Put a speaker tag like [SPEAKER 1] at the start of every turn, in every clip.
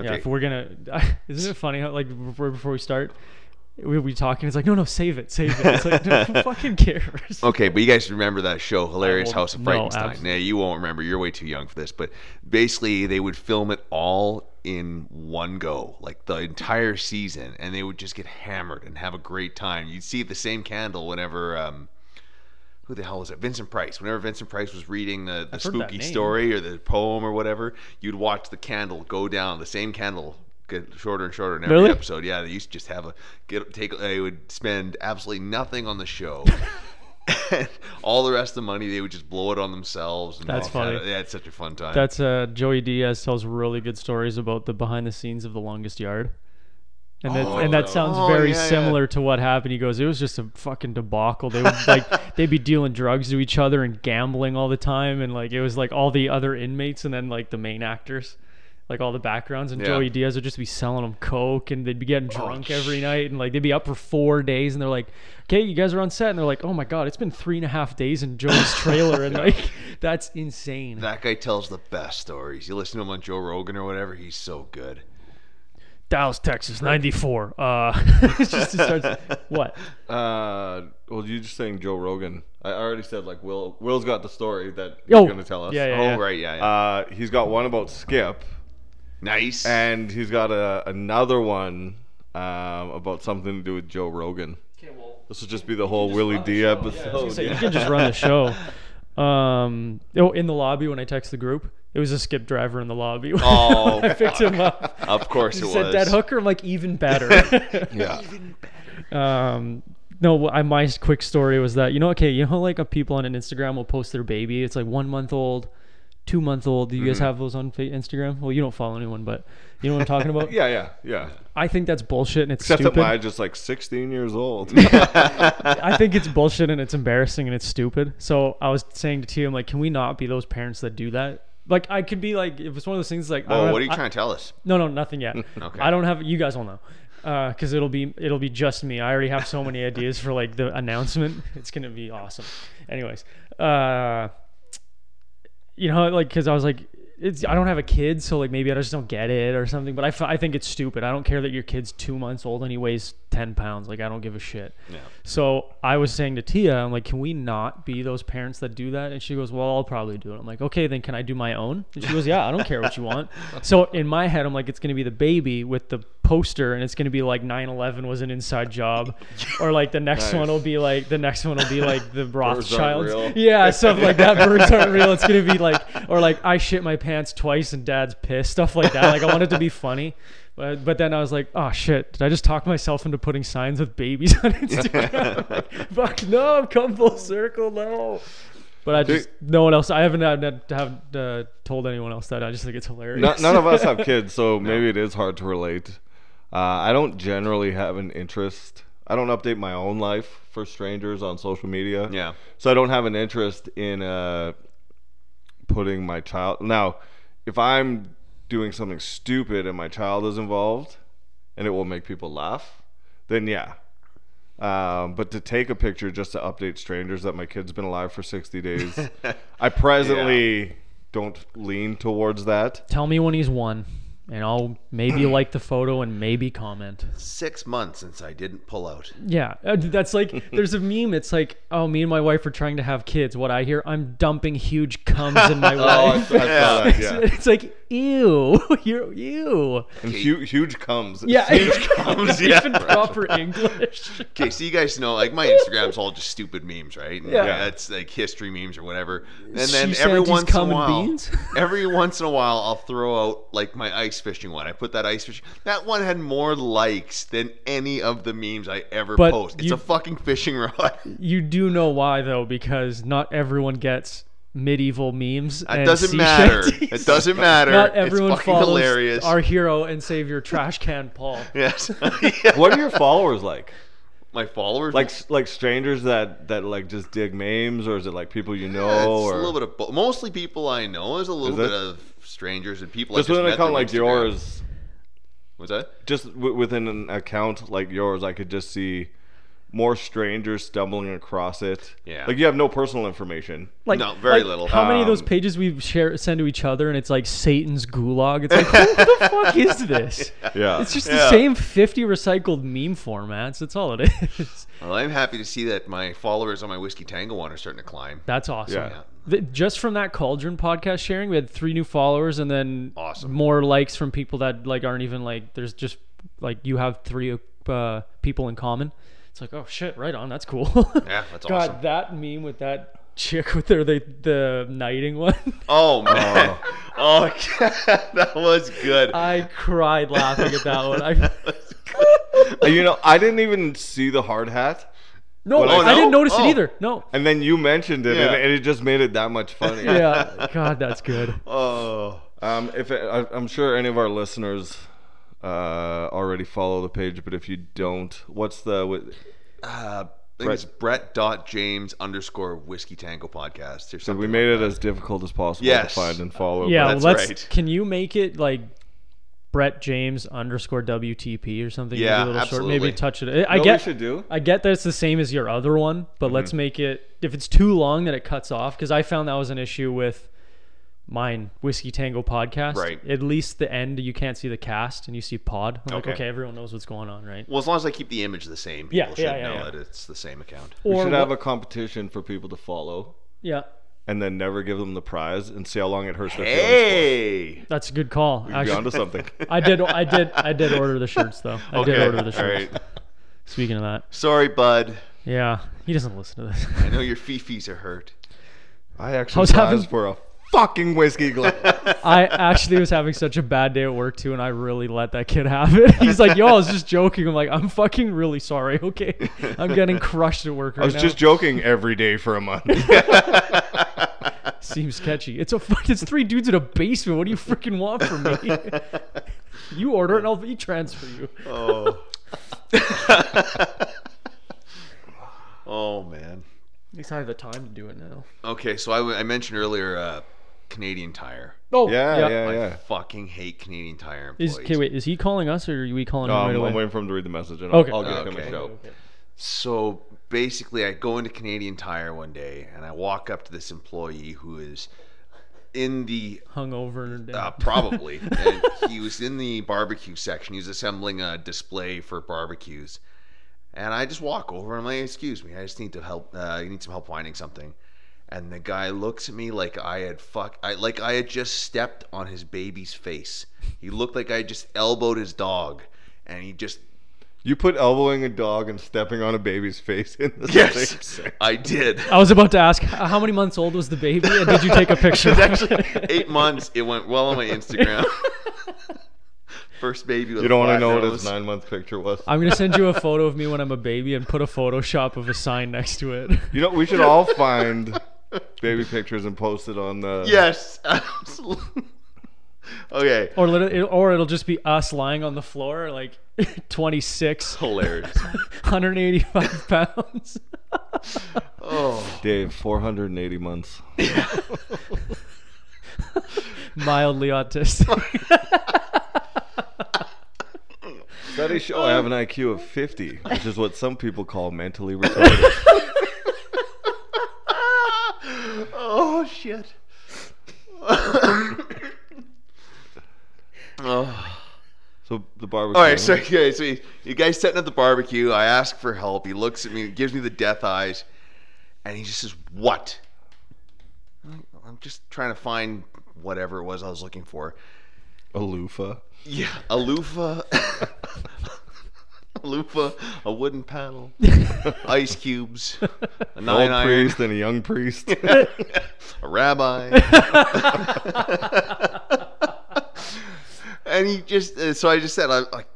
[SPEAKER 1] Yeah, if we're gonna, isn't it funny how like before before we start, we we talking. It's like no no save it save it. It's like no, who fucking cares.
[SPEAKER 2] Okay, but you guys remember that show, Hilarious House of Frightenstein?
[SPEAKER 1] abs-
[SPEAKER 2] yeah, you won't remember. You're way too young for this. But basically, they would film it all in one go, like the entire season, and they would just get hammered and have a great time. You'd see the same candle whenever. Um, who the hell was it? Vincent Price. Whenever Vincent Price was reading the, the
[SPEAKER 1] I've heard that
[SPEAKER 2] spooky story or the poem or whatever, you'd watch the candle go down, the same candle get shorter and shorter in every
[SPEAKER 1] Really?
[SPEAKER 2] episode. Yeah, they used to just have a get take. They would spend absolutely nothing on the show. and all the rest of the money they would just blow it on themselves. And
[SPEAKER 1] That's funny.
[SPEAKER 2] They had such a fun time.
[SPEAKER 1] That's uh Joey Diaz tells really good stories about the behind the scenes of the longest yard. Oh, and that,
[SPEAKER 2] Oh,
[SPEAKER 1] and that sounds
[SPEAKER 2] oh,
[SPEAKER 1] very
[SPEAKER 2] yeah, yeah.
[SPEAKER 1] similar to what happened. He goes, it was just a fucking debacle. They would like they'd be dealing drugs to each other and gambling all the time, and like it was like all the other inmates and then like the main actors, like all the backgrounds. And
[SPEAKER 2] Yeah.
[SPEAKER 1] Joey Diaz would just be selling them coke, and they'd be getting
[SPEAKER 2] Oh,
[SPEAKER 1] drunk every night, and like they'd be up for four days, and they're like, okay, you guys are on set, and they're like, oh my god, it's been three and a half days in Joey's trailer, and like that's insane.
[SPEAKER 2] that guy tells the best stories. You listen to him on Joe Rogan or whatever. He's so good.
[SPEAKER 1] Dallas, Texas, 94. Uh, just, it starts, what?
[SPEAKER 3] Uh, well, you just saying Joe Rogan. I already said like Will. Will's got the story that he's
[SPEAKER 1] Oh,
[SPEAKER 3] gonna tell us.
[SPEAKER 1] yeah, yeah,
[SPEAKER 2] oh
[SPEAKER 1] yeah.
[SPEAKER 2] right, yeah, yeah.
[SPEAKER 3] Uh, he's got one about Skip,
[SPEAKER 2] nice.
[SPEAKER 3] and he's got a, another one um, about something to do with Joe Rogan. This will just be the whole Willie D episode.
[SPEAKER 1] So you can just run the show. Um, oh, in the lobby when I text the group, it was a skip driver in the lobby.
[SPEAKER 2] oh,
[SPEAKER 1] I picked him up.
[SPEAKER 2] of course
[SPEAKER 1] He
[SPEAKER 2] it
[SPEAKER 1] said
[SPEAKER 2] was.
[SPEAKER 1] dead hooker. I'm like even better.
[SPEAKER 3] yeah.
[SPEAKER 1] um, no, I, my quick story was that you know, okay, you know, like uh, people on an Instagram will post their baby. It's like one month old, two month old. Do you
[SPEAKER 2] Mm-hmm.
[SPEAKER 1] guys have those on Fa- Instagram? Well, you don't follow anyone, but you know what I'm talking about.
[SPEAKER 3] Yeah, yeah, yeah.
[SPEAKER 1] I think that's bullshit and it's
[SPEAKER 3] Except
[SPEAKER 1] stupid.
[SPEAKER 3] that mine's just like 16 years old.
[SPEAKER 1] I think it's bullshit and it's embarrassing and it's stupid. So I was saying to Tia, I'm like, can we not be those parents that do that? Like, I could be like, if it's one of those things, like, I don't
[SPEAKER 2] oh,
[SPEAKER 1] have-
[SPEAKER 2] what are you
[SPEAKER 1] I-
[SPEAKER 2] trying to tell us?
[SPEAKER 1] No, no, nothing yet.
[SPEAKER 2] Okay.
[SPEAKER 1] I don't have. You guys will know, because it'll be it'll be just me. I already have so many ideas for like the announcement. It's gonna be awesome. Anyways, uh, you know, like, because I was like. It's, I don't have a kid, so like maybe I just don't get it or something. But I, f- I think it's stupid. I don't care that your kid's two months old and he weighs ten pounds. Like I don't give a shit.
[SPEAKER 2] Yeah.
[SPEAKER 1] So I was saying to Tia, I'm like, can we not be those parents that do that? And she goes, well, I'll probably do it. I'm like, okay, then can I do my own? And she goes, yeah, I don't care what you want. So in my head, I'm like, it's going to be the baby with the poster and it's going to be like 9-11 was an inside job or like the next
[SPEAKER 3] Nice.
[SPEAKER 1] one will be like the next one will be like the rothschilds yeah stuff like that birds aren't real it's going to be like or like i shit my pants twice and dad's pissed stuff like that like i want it to be funny but, but then I was like, oh shit, did I just talk myself into putting signs with babies on Instagram? like, fuck no, I've come full circle, no. But I just, no one else, I haven't had, have uh, told anyone else that. I just think it's hilarious.
[SPEAKER 3] None, none of us have kids, so maybe it is hard to relate. Uh, I don't generally have an interest. I don't update my own life for strangers on social media.
[SPEAKER 2] Yeah.
[SPEAKER 3] So I don't have an interest in uh, putting my child. Now, if I'm doing something stupid and my child is involved, and it will make people laugh, then yeah. Um, but to take a picture just to update strangers that my kid's been alive for 60 days, I presently don't lean towards that.
[SPEAKER 1] Tell me when he's one, and I'll maybe like the photo and maybe comment.
[SPEAKER 2] Six months since I didn't pull out.
[SPEAKER 1] Yeah, uh, that's like there's a meme. It's like, oh, me and my wife are trying to have kids. What I hear, I'm dumping huge cums in my
[SPEAKER 3] Oh, I, I
[SPEAKER 1] wife.
[SPEAKER 3] saw that,
[SPEAKER 1] It's,
[SPEAKER 3] yeah.
[SPEAKER 1] it's like, ew, you're ew.
[SPEAKER 3] And huge, huge comes.
[SPEAKER 1] Yeah, huge
[SPEAKER 2] Comes, yeah.
[SPEAKER 1] even proper English.
[SPEAKER 2] Okay, so you guys know, like my Instagram's all just stupid memes, right? And
[SPEAKER 1] Yeah.
[SPEAKER 2] that's like history memes or whatever. And then
[SPEAKER 1] said
[SPEAKER 2] every once in a while,
[SPEAKER 1] beans?
[SPEAKER 2] every once in a while, I'll throw out like my ice fishing one. I put that ice fishing. That one had more likes than any of the memes I ever
[SPEAKER 1] But
[SPEAKER 2] post. It's
[SPEAKER 1] you-
[SPEAKER 2] a fucking fishing rod.
[SPEAKER 1] You do know why though, because not everyone gets medieval memes.
[SPEAKER 2] It
[SPEAKER 1] and
[SPEAKER 2] doesn't matter.
[SPEAKER 1] shanties.
[SPEAKER 2] It doesn't matter.
[SPEAKER 1] Not everyone
[SPEAKER 2] it's
[SPEAKER 1] follows
[SPEAKER 2] hilarious.
[SPEAKER 1] our hero and savior, Trash Can Paul.
[SPEAKER 2] yes. Yeah.
[SPEAKER 3] What are your followers like?
[SPEAKER 2] My followers
[SPEAKER 3] Like like strangers that that like just dig memes, or is it like people you know?
[SPEAKER 2] Yeah, it's
[SPEAKER 3] or
[SPEAKER 2] a little bit of bo- mostly people I know. There's a little
[SPEAKER 3] Is
[SPEAKER 2] bit
[SPEAKER 3] it?
[SPEAKER 2] of strangers and people.
[SPEAKER 3] just
[SPEAKER 2] I just
[SPEAKER 3] within an account like
[SPEAKER 2] Instagram.
[SPEAKER 3] yours,
[SPEAKER 2] What's that?
[SPEAKER 3] just w- within an account like yours, I could just see more strangers stumbling across it.
[SPEAKER 2] Yeah.
[SPEAKER 3] Like you have no personal information.
[SPEAKER 1] Like
[SPEAKER 2] No, very
[SPEAKER 1] like,
[SPEAKER 2] little.
[SPEAKER 1] How many of those
[SPEAKER 3] Um,
[SPEAKER 1] pages we share send to each other, and it's like Satan's gulag. It's like, who the fuck is this?
[SPEAKER 3] Yeah.
[SPEAKER 1] It's just
[SPEAKER 2] Yeah.
[SPEAKER 1] the same fifty recycled meme formats. That's all it is.
[SPEAKER 2] Well, I'm happy to see that my followers on my Whiskey Tango one are starting to climb.
[SPEAKER 1] That's awesome.
[SPEAKER 3] Yeah.
[SPEAKER 1] Th- Just from that Cauldron podcast sharing, we had three new followers, and then
[SPEAKER 2] Awesome.
[SPEAKER 1] more likes from people that like aren't even like. There's just like you have three uh, people in common. It's like, oh shit, right on. That's cool.
[SPEAKER 2] Yeah, that's
[SPEAKER 1] God,
[SPEAKER 2] awesome.
[SPEAKER 1] that meme with that chick with their the the knighting one.
[SPEAKER 2] Oh man. Oh, that was good.
[SPEAKER 1] I cried laughing at that one. I
[SPEAKER 3] you know, I didn't even see the hard hat,
[SPEAKER 1] no,
[SPEAKER 3] Well,
[SPEAKER 1] I
[SPEAKER 2] no?
[SPEAKER 1] didn't notice
[SPEAKER 2] Oh.
[SPEAKER 1] it either. No.
[SPEAKER 3] and then you mentioned it,
[SPEAKER 2] Yeah.
[SPEAKER 3] and, and it just made it that much funnier.
[SPEAKER 1] Yeah. God, that's good.
[SPEAKER 2] Oh.
[SPEAKER 3] Um, if it, I, I'm sure any of our listeners uh, already follow the page, but if you don't, what's the what,
[SPEAKER 2] Uh, I think it's Brett dot James underscore Whiskey Tango podcast or
[SPEAKER 3] so we made it as difficult as possible
[SPEAKER 2] Yes.
[SPEAKER 3] to find and follow.
[SPEAKER 1] Yeah,
[SPEAKER 2] that's
[SPEAKER 1] let's.
[SPEAKER 2] right.
[SPEAKER 1] Can you make it like Brett James underscore WTP or something? Maybe
[SPEAKER 2] Yeah,
[SPEAKER 1] a little short.
[SPEAKER 2] absolutely.
[SPEAKER 1] Maybe touch it. I
[SPEAKER 3] You
[SPEAKER 1] get.
[SPEAKER 3] should do.
[SPEAKER 1] I get that it's the same as your other one, but let's
[SPEAKER 2] Mm-hmm.
[SPEAKER 1] make it. If it's too long, that it cuts off. Because I found that was an issue with mine whiskey tango podcast.
[SPEAKER 2] Right.
[SPEAKER 1] At least the end, you can't see the cast and you see pod. I'm like,
[SPEAKER 2] Okay.
[SPEAKER 1] okay, everyone knows what's going on, right?
[SPEAKER 2] Well, as long as I keep the image the same, people
[SPEAKER 1] Yeah,
[SPEAKER 2] should
[SPEAKER 1] yeah, yeah,
[SPEAKER 2] know
[SPEAKER 1] yeah.
[SPEAKER 2] that it's the same account.
[SPEAKER 3] We
[SPEAKER 1] Or
[SPEAKER 3] should have a competition for people to follow,
[SPEAKER 1] yeah.
[SPEAKER 3] and then never give them the prize, and see how long it hurts their feelings.
[SPEAKER 2] Hey.
[SPEAKER 1] That's a good call.
[SPEAKER 3] For. You're
[SPEAKER 1] Actually,
[SPEAKER 3] onto something.
[SPEAKER 1] I did. I did. I did order the shirts though. I did
[SPEAKER 2] Okay,
[SPEAKER 1] order the shirts.
[SPEAKER 2] right.
[SPEAKER 1] Speaking of that,
[SPEAKER 2] Sorry, bud.
[SPEAKER 1] yeah, he doesn't listen to this.
[SPEAKER 2] I know your fifis are hurt.
[SPEAKER 3] I actually
[SPEAKER 1] I
[SPEAKER 3] actually
[SPEAKER 1] was
[SPEAKER 3] asked
[SPEAKER 1] having-
[SPEAKER 3] for a fucking whiskey glass.
[SPEAKER 1] I actually was having such a bad day at work too, and I really let that kid have it. He's like, "Yo, I was just joking." I'm like, "I'm fucking really sorry." Okay, I'm getting crushed at work right
[SPEAKER 3] I was
[SPEAKER 1] now.
[SPEAKER 3] just joking every day for a month.
[SPEAKER 1] Seems sketchy. It's a. It's three dudes in a basement. What do you freaking want from me? you order it, and I'll e-transfer you.
[SPEAKER 2] Oh. oh man.
[SPEAKER 1] At least I have the time to do it now.
[SPEAKER 2] Okay, so I mentioned earlier uh, Canadian Tire.
[SPEAKER 1] Oh,
[SPEAKER 3] yeah, yeah, yeah.
[SPEAKER 2] I
[SPEAKER 3] yeah.
[SPEAKER 2] fucking hate Canadian Tire
[SPEAKER 1] Is
[SPEAKER 2] employees.
[SPEAKER 1] okay? Wait, is he calling us, or are we calling
[SPEAKER 3] No,
[SPEAKER 1] him right
[SPEAKER 3] I'm,
[SPEAKER 1] away?
[SPEAKER 3] I'm waiting for him to read the message, and
[SPEAKER 1] Okay.
[SPEAKER 3] I'll, I'll give him
[SPEAKER 2] Okay.
[SPEAKER 3] a shout.
[SPEAKER 1] Okay.
[SPEAKER 2] So basically, I go into Canadian Tire one day and I walk up to this employee who is in the
[SPEAKER 1] Hungover and
[SPEAKER 2] uh, probably, and he was in the barbecue section. He was assembling a display for barbecues, and I just walk over and I'm like, "Excuse me, I just need to help. Uh, I need some help finding something." And the guy looks at me like I had fuck, I like I had just stepped on his baby's face. He looked like I had just elbowed his dog, and he just
[SPEAKER 3] You put elbowing a dog and stepping on a baby's face in the same
[SPEAKER 2] yes,
[SPEAKER 3] sentence.
[SPEAKER 2] I did.
[SPEAKER 1] I was about to ask, h- how many months old was the baby, and did you take a picture?
[SPEAKER 2] It's actually eight months. It went well on my Instagram. First baby. With
[SPEAKER 3] You don't
[SPEAKER 2] want to
[SPEAKER 3] know what his nine month picture was.
[SPEAKER 1] I'm gonna send you a photo of me when I'm a baby and put a Photoshop of a sign next to it.
[SPEAKER 3] You know, we should all find baby pictures and post it on the.
[SPEAKER 2] Yes, absolutely. Okay,
[SPEAKER 1] Or lit- it, or it'll just be us lying on the floor, like 26,
[SPEAKER 2] hilarious.
[SPEAKER 1] 185 pounds.
[SPEAKER 2] Oh,
[SPEAKER 3] Dave, 480 months.
[SPEAKER 1] Mildly autistic.
[SPEAKER 3] Studies show I have an IQ of 50, which is what some people call mentally retarded.
[SPEAKER 2] Oh shit. oh.
[SPEAKER 3] So the barbecue.
[SPEAKER 2] All right, so okay, so you, you guys setting up the barbecue. I ask for help. He looks at me, gives me the death eyes, and he just says, "What?" I'm- I'm just trying to find whatever it was I was looking for.
[SPEAKER 3] a loofah.
[SPEAKER 2] Yeah, a loofah, a loofah, a wooden paddle, ice cubes, a
[SPEAKER 3] An
[SPEAKER 2] nine
[SPEAKER 3] old
[SPEAKER 2] iron,
[SPEAKER 3] priest and a young priest.
[SPEAKER 2] a rabbi. and he just, uh, so I just said, I'm like,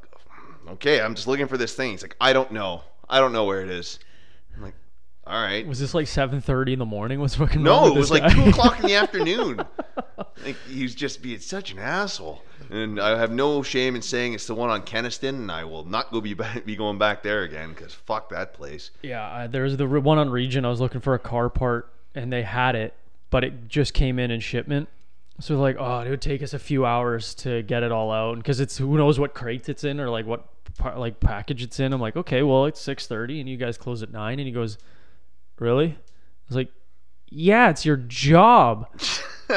[SPEAKER 2] okay, I'm just looking for this thing. He's like, I don't know. I don't know where it is. I'm like, all right.
[SPEAKER 1] Was this like 7:30 in the morning? Was fucking
[SPEAKER 2] No, it was
[SPEAKER 1] this
[SPEAKER 2] like
[SPEAKER 1] guy?
[SPEAKER 2] two o'clock in the afternoon. Like he's just being such an asshole, and I have no shame in saying it's the one on Kenaston, and I will not go be back, be going back there again because fuck that place.
[SPEAKER 1] Yeah, uh, there was the one on Regent. I was looking for a car part, and they had it, but it just came in in shipment. So like, oh, it would take us a few hours to get it all out, because it's who knows what crate it's in or like what par- like package it's in. I'm like, okay, well it's six thirty, and you guys close at nine, and he goes, really? I was like, yeah, it's your job.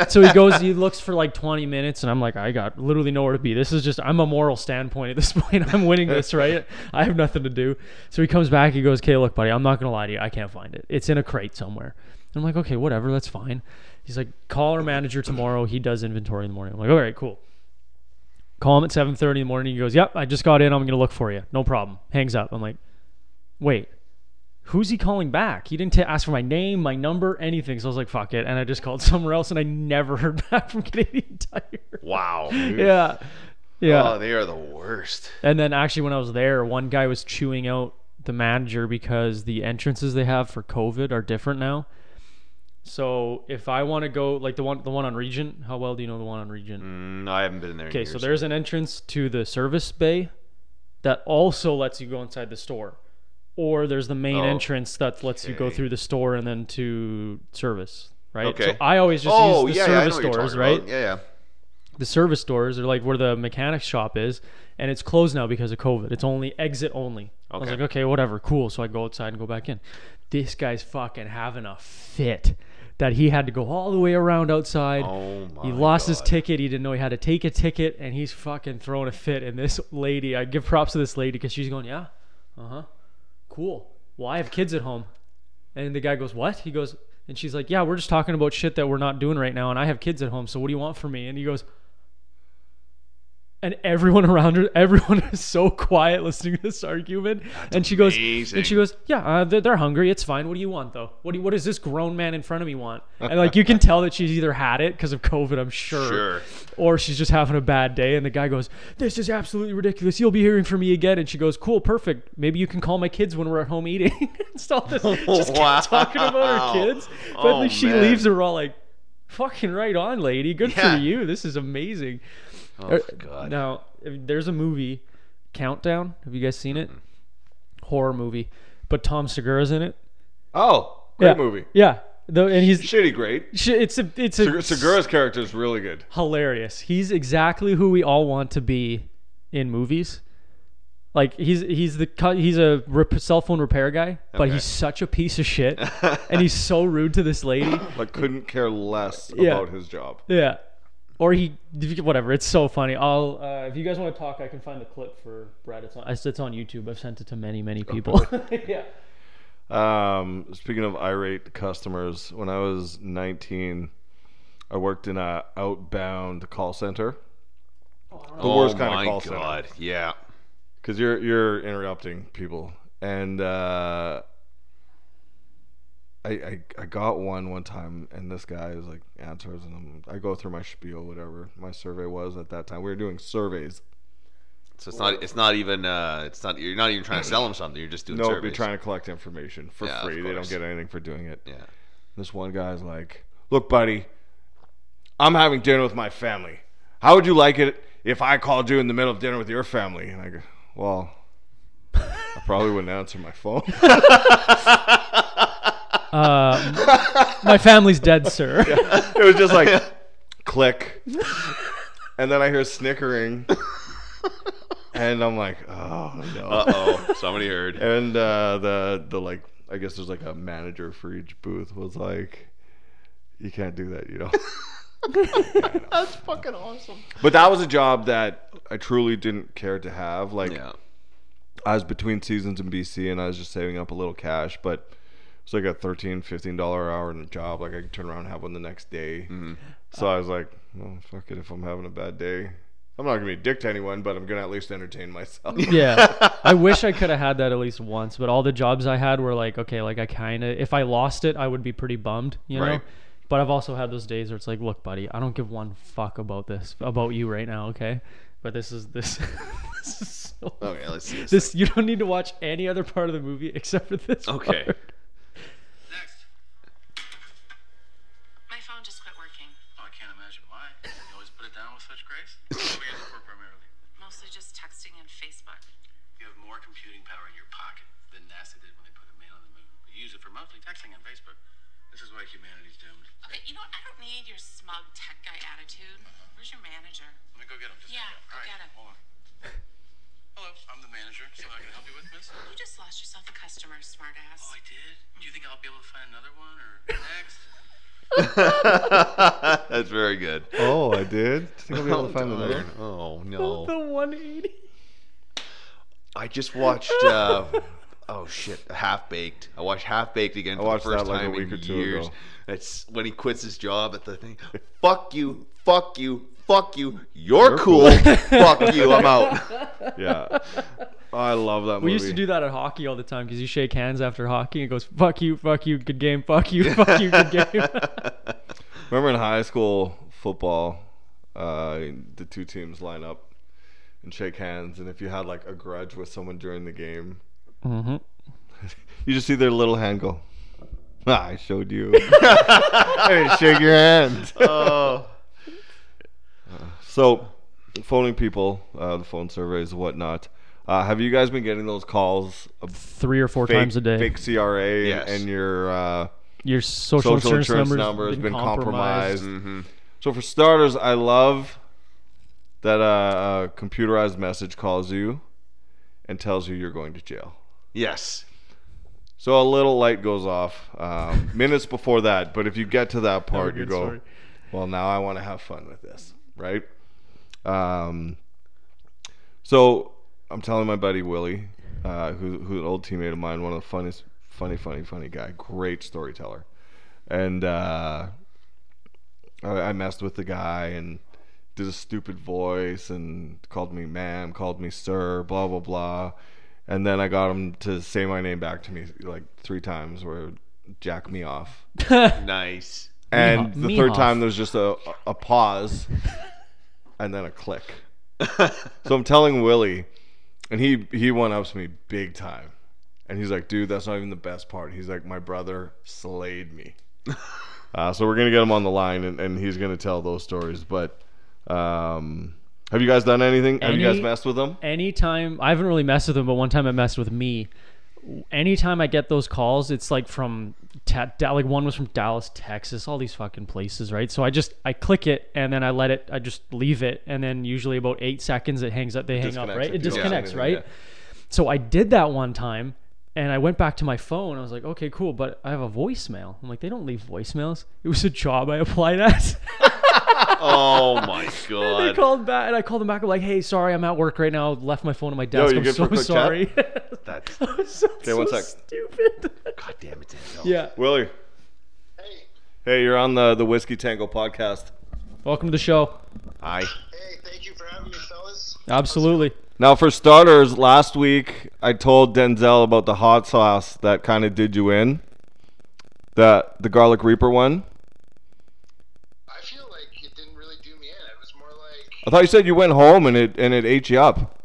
[SPEAKER 1] so he goes, he looks for like 20 minutes, and I'm like, I got literally nowhere to be. This is just, I'm a moral standpoint at this point. I'm winning this, right? I have nothing to do. So he comes back, he goes, okay, look, buddy, I'm not gonna lie to you, I can't find it. It's in a crate somewhere. And I'm like, okay, whatever, that's fine. He's like, call our manager tomorrow. He does inventory in the morning. I'm like, all right, cool. Call him at 7:30 in the morning. He goes, yep, I just got in. I'm gonna look for you. No problem. Hangs up. I'm like, wait who's he calling back? He didn't t- ask for my name, my number, anything. So I was like, fuck it. And I just called somewhere else and I never heard back from Canadian Tire.
[SPEAKER 2] Wow.
[SPEAKER 1] yeah. Yeah.
[SPEAKER 2] Oh, they are the worst.
[SPEAKER 1] and then actually, when I was there, one guy was chewing out the manager because the entrances they have for COVID are different now. So if I want to go, like the one, the one on Regent, how well do you know the one on Regent?
[SPEAKER 2] Mm, no, I haven't been in there. in
[SPEAKER 1] Okay, so
[SPEAKER 2] years.
[SPEAKER 1] there's an entrance to the service bay that also lets you go inside the store. Or there's the main
[SPEAKER 2] Oh,
[SPEAKER 1] entrance that lets you go through the store and then to service, right?
[SPEAKER 2] Okay.
[SPEAKER 1] So I always just
[SPEAKER 2] oh
[SPEAKER 1] use the
[SPEAKER 2] yeah, yeah,
[SPEAKER 1] service
[SPEAKER 2] you're
[SPEAKER 1] doors, right?
[SPEAKER 2] about. Yeah, yeah.
[SPEAKER 1] The service doors are like where the mechanic shop is, and it's closed now because of COVID. It's only exit only. Okay. I was like, okay, whatever, cool. So I go outside and go back in. This guy's fucking having a fit that he had to go all the way around outside.
[SPEAKER 2] Oh my.
[SPEAKER 1] He lost his ticket. He didn't know he had to take a ticket, and he's fucking throwing a fit. And this lady, I give props to this lady because she's going, yeah, uh huh, cool. Well, I have kids at home, and the guy goes, what? He goes, and she's like, yeah, we're just talking about shit that we're not doing right now, and I have kids at home. So what do you want from me? And he goes. And everyone around her, everyone is so quiet listening to this argument. and she goes, and she goes, yeah, uh, they're, they're hungry. It's fine. What do you want though? What do you, what does this grown man in front of me want? And like you can tell that she's either had it because of COVID, I'm sure,
[SPEAKER 2] Sure.
[SPEAKER 1] or she's just having a bad day. And the guy goes, "This is absolutely ridiculous. You'll be hearing from me again." And she goes, "Cool, perfect. Maybe you can call my kids when we're at home eating." Just all this, just
[SPEAKER 2] Wow.
[SPEAKER 1] talking about her kids. But
[SPEAKER 2] Oh,
[SPEAKER 1] she
[SPEAKER 2] man.
[SPEAKER 1] leaves, and we're all like, "Fucking right on, lady. Good
[SPEAKER 2] Yeah.
[SPEAKER 1] for you. This is amazing."
[SPEAKER 2] Oh
[SPEAKER 1] Uh,
[SPEAKER 2] god.
[SPEAKER 1] Now, there's a movie, Countdown. Have you guys seen it? Horror movie, but Tom Segura's in it.
[SPEAKER 3] Oh, great
[SPEAKER 1] yeah.
[SPEAKER 3] movie.
[SPEAKER 1] Yeah, the, and he's
[SPEAKER 3] Shitty great.
[SPEAKER 1] sh- it's a it's a
[SPEAKER 3] Segura's character is really good.
[SPEAKER 1] hilarious. He's exactly who we all want to be in movies. Like he's he's the cu- he's a rep- cell phone repair guy, but
[SPEAKER 2] Okay.
[SPEAKER 1] he's such a piece of shit, and he's so rude to this lady.
[SPEAKER 3] Like couldn't care less
[SPEAKER 1] Yeah.
[SPEAKER 3] about his job.
[SPEAKER 1] Yeah, or he whatever. It's so funny. I'll uh, if you guys want to talk, I can find the clip for Brad. It's on I it's on YouTube. I've sent it to many many people. yeah.
[SPEAKER 3] Um, speaking of irate customers, when I was 19, I worked in a outbound call center. The
[SPEAKER 2] oh
[SPEAKER 3] worst kind
[SPEAKER 2] my
[SPEAKER 3] of call center.
[SPEAKER 2] god. Yeah.
[SPEAKER 3] Because you're you're interrupting people and uh I, I I got one one time and this guy is like answers and I'm, I go through my spiel whatever my survey was at that time we were doing surveys
[SPEAKER 2] So it's not. It's not even. Uh, it's not. You're not even trying to sell them something. You're just doing
[SPEAKER 3] no
[SPEAKER 2] surveys.
[SPEAKER 3] you're trying to collect information for
[SPEAKER 2] Yeah,
[SPEAKER 3] free they don't get anything for doing it
[SPEAKER 2] Yeah.
[SPEAKER 3] this one guy's like look buddy I'm having dinner with my family how would you like it if I called you in the middle of dinner with your family and I go well I probably wouldn't answer my phone
[SPEAKER 1] Uh, my family's dead, sir.
[SPEAKER 3] it was just like click and then i hear snickering and i'm like oh no
[SPEAKER 2] Uh oh. Somebody heard.
[SPEAKER 3] and uh the the like i guess there's like a manager for each booth was like you can't do that you know
[SPEAKER 2] That's fucking awesome.
[SPEAKER 3] but that was a job that i truly didn't care to have like
[SPEAKER 2] Yeah.
[SPEAKER 3] i was between seasons in bc and i was just saving up a little cash but it's like a 13 15 dollar hour in a job like i could turn around and have one the next day
[SPEAKER 2] Mm-hmm.
[SPEAKER 3] so i was like well fuck it if i'm having a bad day i'm not gonna be a dick to anyone but i'm gonna at least entertain myself
[SPEAKER 1] yeah i wish i could have had that at least once but all the jobs i had were like okay like i kind of if i lost it i would be pretty bummed you know
[SPEAKER 2] Right.
[SPEAKER 1] But i've also had those days where it's like look buddy i don't give one fuck about this about you right now okay but this is this this is so
[SPEAKER 2] Okay. Let's see this.
[SPEAKER 1] this you don't need to watch any other part of the movie except for this
[SPEAKER 2] Okay.
[SPEAKER 1] part.
[SPEAKER 4] Lost yourself a customer, smartass.
[SPEAKER 5] Oh, I did. Do you think I'll be able to find another one or next?
[SPEAKER 2] That's very good.
[SPEAKER 3] Oh, I did. Do you Think I'll be able to find
[SPEAKER 2] darn.
[SPEAKER 3] another.
[SPEAKER 2] Oh no.
[SPEAKER 1] the 180.
[SPEAKER 2] I just watched. Uh, oh shit, Half Baked. I watched Half Baked again for
[SPEAKER 3] watched
[SPEAKER 2] the first
[SPEAKER 3] that like a
[SPEAKER 2] time
[SPEAKER 3] week
[SPEAKER 2] in
[SPEAKER 3] or two
[SPEAKER 2] years.
[SPEAKER 3] ago.
[SPEAKER 2] It's when he quits his job at the thing. fuck you, fuck you, fuck you. You're, cool. fuck you. I'm out.
[SPEAKER 3] Yeah. I love that movie.
[SPEAKER 1] We used to do that at hockey all the time because you shake hands after hockey and it goes, fuck you, fuck you, good game, fuck you, fuck you, good game.
[SPEAKER 3] Remember in high school football, uh, the two teams line up and shake hands, and if you had like a grudge with someone during the game,
[SPEAKER 1] mm-hmm.
[SPEAKER 3] you just see their little hand go. Ah, I showed you. I didn't shake your hand.
[SPEAKER 2] Oh.
[SPEAKER 3] So, phoning people, uh, the phone surveys, whatnot. Uh, have you guys been getting those calls? Of
[SPEAKER 1] Three or four
[SPEAKER 3] fake,
[SPEAKER 1] times a day.
[SPEAKER 3] Fake CRA
[SPEAKER 2] Yes.
[SPEAKER 3] and your uh,
[SPEAKER 1] Your social,
[SPEAKER 3] social
[SPEAKER 1] insurance,
[SPEAKER 3] insurance
[SPEAKER 1] numbers
[SPEAKER 3] number has been
[SPEAKER 1] compromised.
[SPEAKER 3] compromised.
[SPEAKER 2] hmm
[SPEAKER 3] So for starters, I love that uh, a computerized message calls you and tells you you're going to jail.
[SPEAKER 2] Yes.
[SPEAKER 3] So a little light goes off um, minutes before that, but if you get to that part, you go,
[SPEAKER 1] story.
[SPEAKER 3] "Well, now I want to have fun with this, right?" Um, so I'm telling my buddy Willie, uh, who who's an old teammate of mine, one of the funniest, funny, funny, funny guy, great storyteller, and uh, I, I messed with the guy and did a stupid voice and called me ma'am, called me sir, blah blah blah, and then I got him to say my name back to me like three times, where it would jack me off.
[SPEAKER 2] Nice.
[SPEAKER 3] And
[SPEAKER 1] Mehoff-
[SPEAKER 3] the third
[SPEAKER 1] Mehoff.
[SPEAKER 3] time there's just a, a pause and then a click. So I'm telling Willie, and he he went up to me big time, and he's like, "Dude, that's not even the best part." He's like, "My brother slayed me." uh, so we're gonna get him on the line, and, and he's gonna tell those stories. But um, have you guys done anything? have you guys messed with them?
[SPEAKER 1] anytime I haven't really messed with them, but one time I messed with me. Anytime I get those calls, it's like from ta- da- like one was from Dallas, Texas, all these fucking places, right? So I just I click it and then I let it, I just leave it, and then usually about eight seconds it hangs up, they hang up, right? It disconnects, right?
[SPEAKER 3] yeah.
[SPEAKER 1] So I did that one time, and I went back to my phone. I was like, okay, cool, but I have a voicemail. I'm like, they don't leave voicemails. It was a job I applied at.
[SPEAKER 2] Oh my
[SPEAKER 1] And they
[SPEAKER 2] god.
[SPEAKER 1] called back, and I called them back. I'm like, "Hey, sorry, I'm at work right now. Left my phone at my desk.
[SPEAKER 3] you
[SPEAKER 1] I'm so
[SPEAKER 3] a quick chat?
[SPEAKER 1] sorry."
[SPEAKER 2] That's
[SPEAKER 1] so,
[SPEAKER 3] Okay, one
[SPEAKER 1] so
[SPEAKER 3] sec.
[SPEAKER 1] stupid.
[SPEAKER 2] god damn it. Denzel.
[SPEAKER 1] yeah.
[SPEAKER 3] Willie,
[SPEAKER 6] Hey,
[SPEAKER 3] hey, you're on the the Whiskey Tango podcast.
[SPEAKER 1] Welcome to the show.
[SPEAKER 2] Hi.
[SPEAKER 6] hey, thank you for having me, fellas.
[SPEAKER 1] Absolutely.
[SPEAKER 3] Now, for starters, last week I told Denzel about the hot sauce that kind of did you in. The the garlic reaper one.
[SPEAKER 6] I feel like it didn't really do me in. It was more like
[SPEAKER 3] I thought you said you went home and it and it ate you up.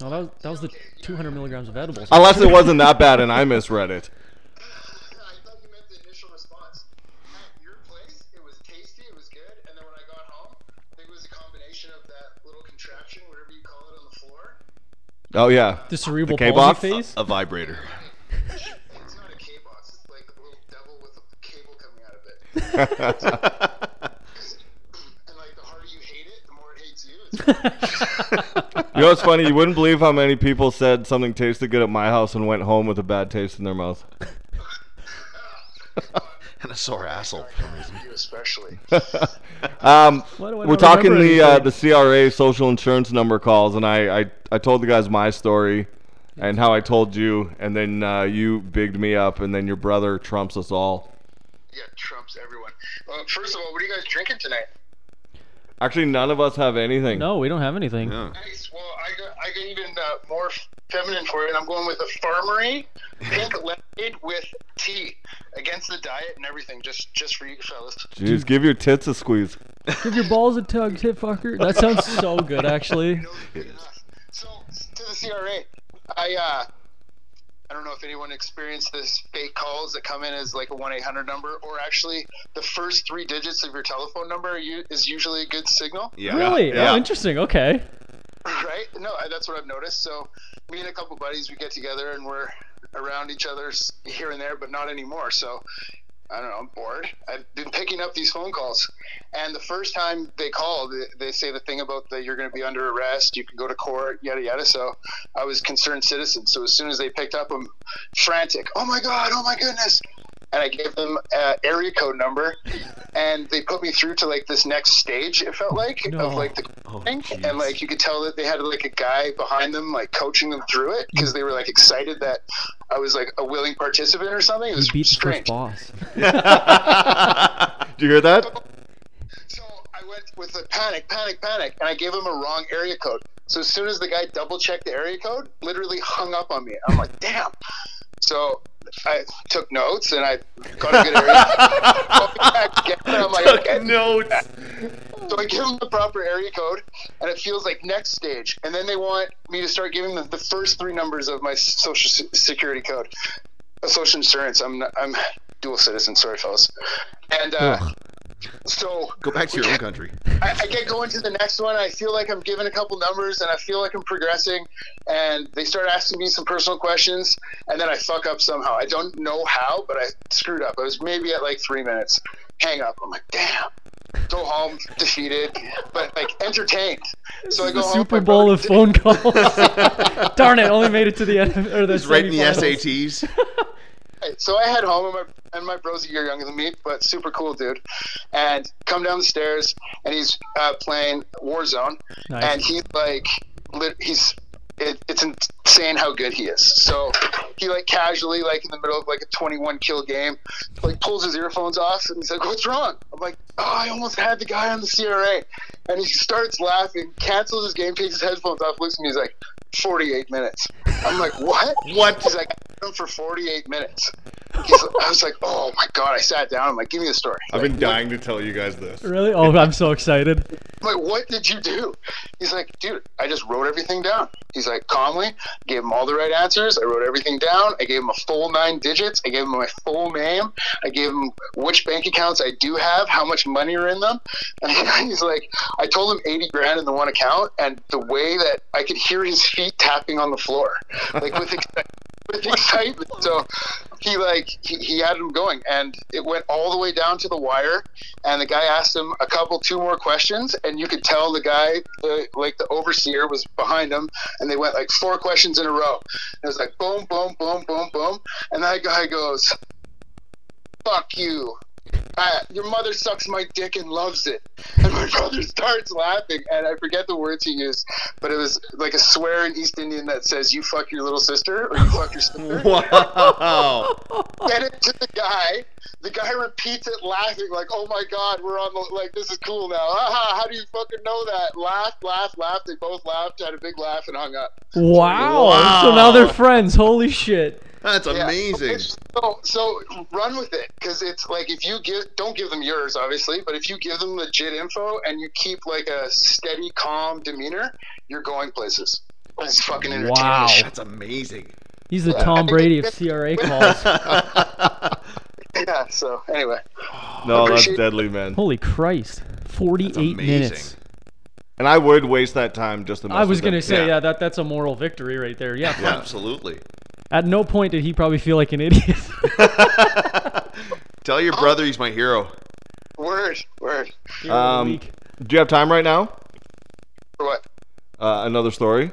[SPEAKER 1] No, that was that was the 200 milligrams of edibles.
[SPEAKER 3] Unless it wasn't that bad and I misread it.
[SPEAKER 6] I thought you meant the initial response. At your place, it was tasty, it was good, and then when I got home, I think it was a combination of that little contraption, whatever you call it, on the floor.
[SPEAKER 3] Oh yeah.
[SPEAKER 1] The cerebral
[SPEAKER 3] The K-box?
[SPEAKER 1] phase.
[SPEAKER 2] A vibrator.
[SPEAKER 6] It's not a K box. It's like a little devil with a cable coming out of it. and like the harder you hate it, the more it hates you.
[SPEAKER 3] Know what's funny? You wouldn't believe how many people said something tasted good at my house and went home with a bad taste in their mouth.
[SPEAKER 2] And a sore asshole for some reason.
[SPEAKER 6] you especially.
[SPEAKER 3] Um,
[SPEAKER 1] Why do I
[SPEAKER 3] we're talking the uh, the CRA social insurance number calls, and I, I I told the guys my story and how I told you, and then uh, you bigged me up, and then your brother trumps us all.
[SPEAKER 6] Yeah, trumps everyone. Uh, first of all, what are you guys drinking tonight?
[SPEAKER 3] Actually, none of us have anything.
[SPEAKER 1] No, we don't have anything.
[SPEAKER 2] Yeah.
[SPEAKER 6] Nice. Well, I got I got even uh, more feminine for you, and I'm going with a Farmery pink lemonade with tea against the diet and everything, just just for you fellas.
[SPEAKER 3] Jeez, give your tits a squeeze.
[SPEAKER 1] Give your balls a tug, tit fucker. That sounds so good, actually.
[SPEAKER 6] No. So to the CRA, I uh, I don't know if anyone experienced this fake calls that come in as like a one eight hundred number, or actually the first three digits of your telephone number is usually a good signal.
[SPEAKER 2] Yeah.
[SPEAKER 1] Really?
[SPEAKER 2] Yeah.
[SPEAKER 1] Oh, interesting. Okay.
[SPEAKER 6] right? No, that's what I've noticed. So, me and a couple buddies, we get together and we're around each other's here and there, but not anymore. So, I don't know, I'm bored. I've been picking up these phone calls. And the first time they call, they, they say the thing about that you're going to be under arrest, you can go to court, yada, yada. So I was concerned citizen. So as soon as they picked up, I'm frantic. Oh my God, oh my goodness. And I gave them an area code number, and they put me through to like this next stage. It felt like
[SPEAKER 1] No.
[SPEAKER 6] of like the oh, thing, and like you could tell that they had like a guy behind them, like coaching them through it because they were like excited that I was like a willing participant or something. It
[SPEAKER 1] He
[SPEAKER 6] was
[SPEAKER 1] beat the
[SPEAKER 6] strange.
[SPEAKER 1] boss.
[SPEAKER 3] Do you hear that?
[SPEAKER 6] So I went with a panic, panic, panic, and I gave him a wrong area code. So as soon as the guy double checked the area code, literally hung up on me. I'm like, damn. So I took notes and I got a good area. I'm like, okay.
[SPEAKER 3] Notes.
[SPEAKER 6] So I give them the proper area code, and it feels like next stage. And then they want me to start giving them the first three numbers of my social security code, a social insurance. I'm I'm dual citizen. Sorry, fellas. And uh. So
[SPEAKER 2] Go back to your own country.
[SPEAKER 6] I, I get going to the next one. I feel like I'm giving a couple numbers, and I feel like I'm progressing. And they start asking me some personal questions, and then I fuck up somehow. I don't know how, but I screwed up. I was maybe at like three minutes. Hang up. I'm like, damn. Go home defeated, but like entertained. So I go
[SPEAKER 1] The
[SPEAKER 6] home.
[SPEAKER 1] Super Bowl of phone calls. Darn it! Only made it to the end or the
[SPEAKER 2] He's writing the. SATs.
[SPEAKER 6] So I head home, and my, and my bro's a year younger than me, but super cool dude. And come down the stairs, and he's uh, playing Warzone,
[SPEAKER 1] Nice.
[SPEAKER 6] and he's like, he's it, it's insane how good he is. So he like casually, like in the middle of like a 21 kill game, like pulls his earphones off, and he's like, "What's wrong?" I'm like, "Oh, I almost had the guy on the CRA," and he starts laughing, cancels his game, takes his headphones off, looks at me, he's like. 48 minutes. I'm like, what?
[SPEAKER 2] What?
[SPEAKER 6] He's like, for 48 minutes. He's, I was like, oh my god. I sat down. I'm like, give me the story.
[SPEAKER 3] I've
[SPEAKER 6] Like,
[SPEAKER 3] been dying to tell you guys this.
[SPEAKER 1] Really? Oh, I'm so excited.
[SPEAKER 6] I'm like, what did you do? He's like, dude, I just wrote everything down. He's like, calmly, gave him all the right answers. I wrote everything down. I gave him a full nine digits. I gave him my full name. I gave him which bank accounts I do have, how much money are in them. And he's like, I told him 80 grand in the one account, and the way that I could hear his feet tapping on the floor, like with, ex- with excitement. So he like he, he had him going and it went all the way down to the wire and the guy asked him a couple two more questions and you could tell the guy the like the overseer was behind him and they went like four questions in a row And it was like boom boom boom boom boom and that guy goes fuck you uh, your mother sucks my dick and loves it. And my brother starts laughing, and I forget the words he used, but it was like a swear in East Indian that says, You fuck your little sister, or you fuck your sister.
[SPEAKER 3] Wow.
[SPEAKER 6] Get it to the guy. The guy repeats it laughing, like, oh my god, we're on the, like, this is cool now. Haha, how do you fucking know that? Laugh, laugh, laugh. They both laughed, had a big laugh, and hung up.
[SPEAKER 1] Wow. So now they're friends. Holy shit.
[SPEAKER 2] That's
[SPEAKER 6] Yeah.
[SPEAKER 2] amazing.
[SPEAKER 6] So, so run with it, because it's like if you give, don't give them yours, obviously, but if you give them legit info and you keep like a steady, calm demeanor, you're going places. It's fucking entertaining.
[SPEAKER 1] Wow.
[SPEAKER 2] That's amazing.
[SPEAKER 1] He's the Tom Brady of CRA calls.
[SPEAKER 6] Yeah. So anyway,
[SPEAKER 3] No, that's deadly, man.
[SPEAKER 1] Holy Christ. 48
[SPEAKER 2] amazing.
[SPEAKER 1] minutes.
[SPEAKER 3] And I would waste that time just to. Mess
[SPEAKER 1] I was going to say,
[SPEAKER 2] Yeah.
[SPEAKER 1] yeah, that that's a moral victory right there. Yeah.
[SPEAKER 2] Yeah, absolutely.
[SPEAKER 1] At no point did he probably feel like an idiot.
[SPEAKER 2] Tell your brother he's my hero.
[SPEAKER 6] word, word.
[SPEAKER 3] Um,
[SPEAKER 1] Week.
[SPEAKER 3] Do you have time right now?
[SPEAKER 6] For what?
[SPEAKER 3] Uh, another story.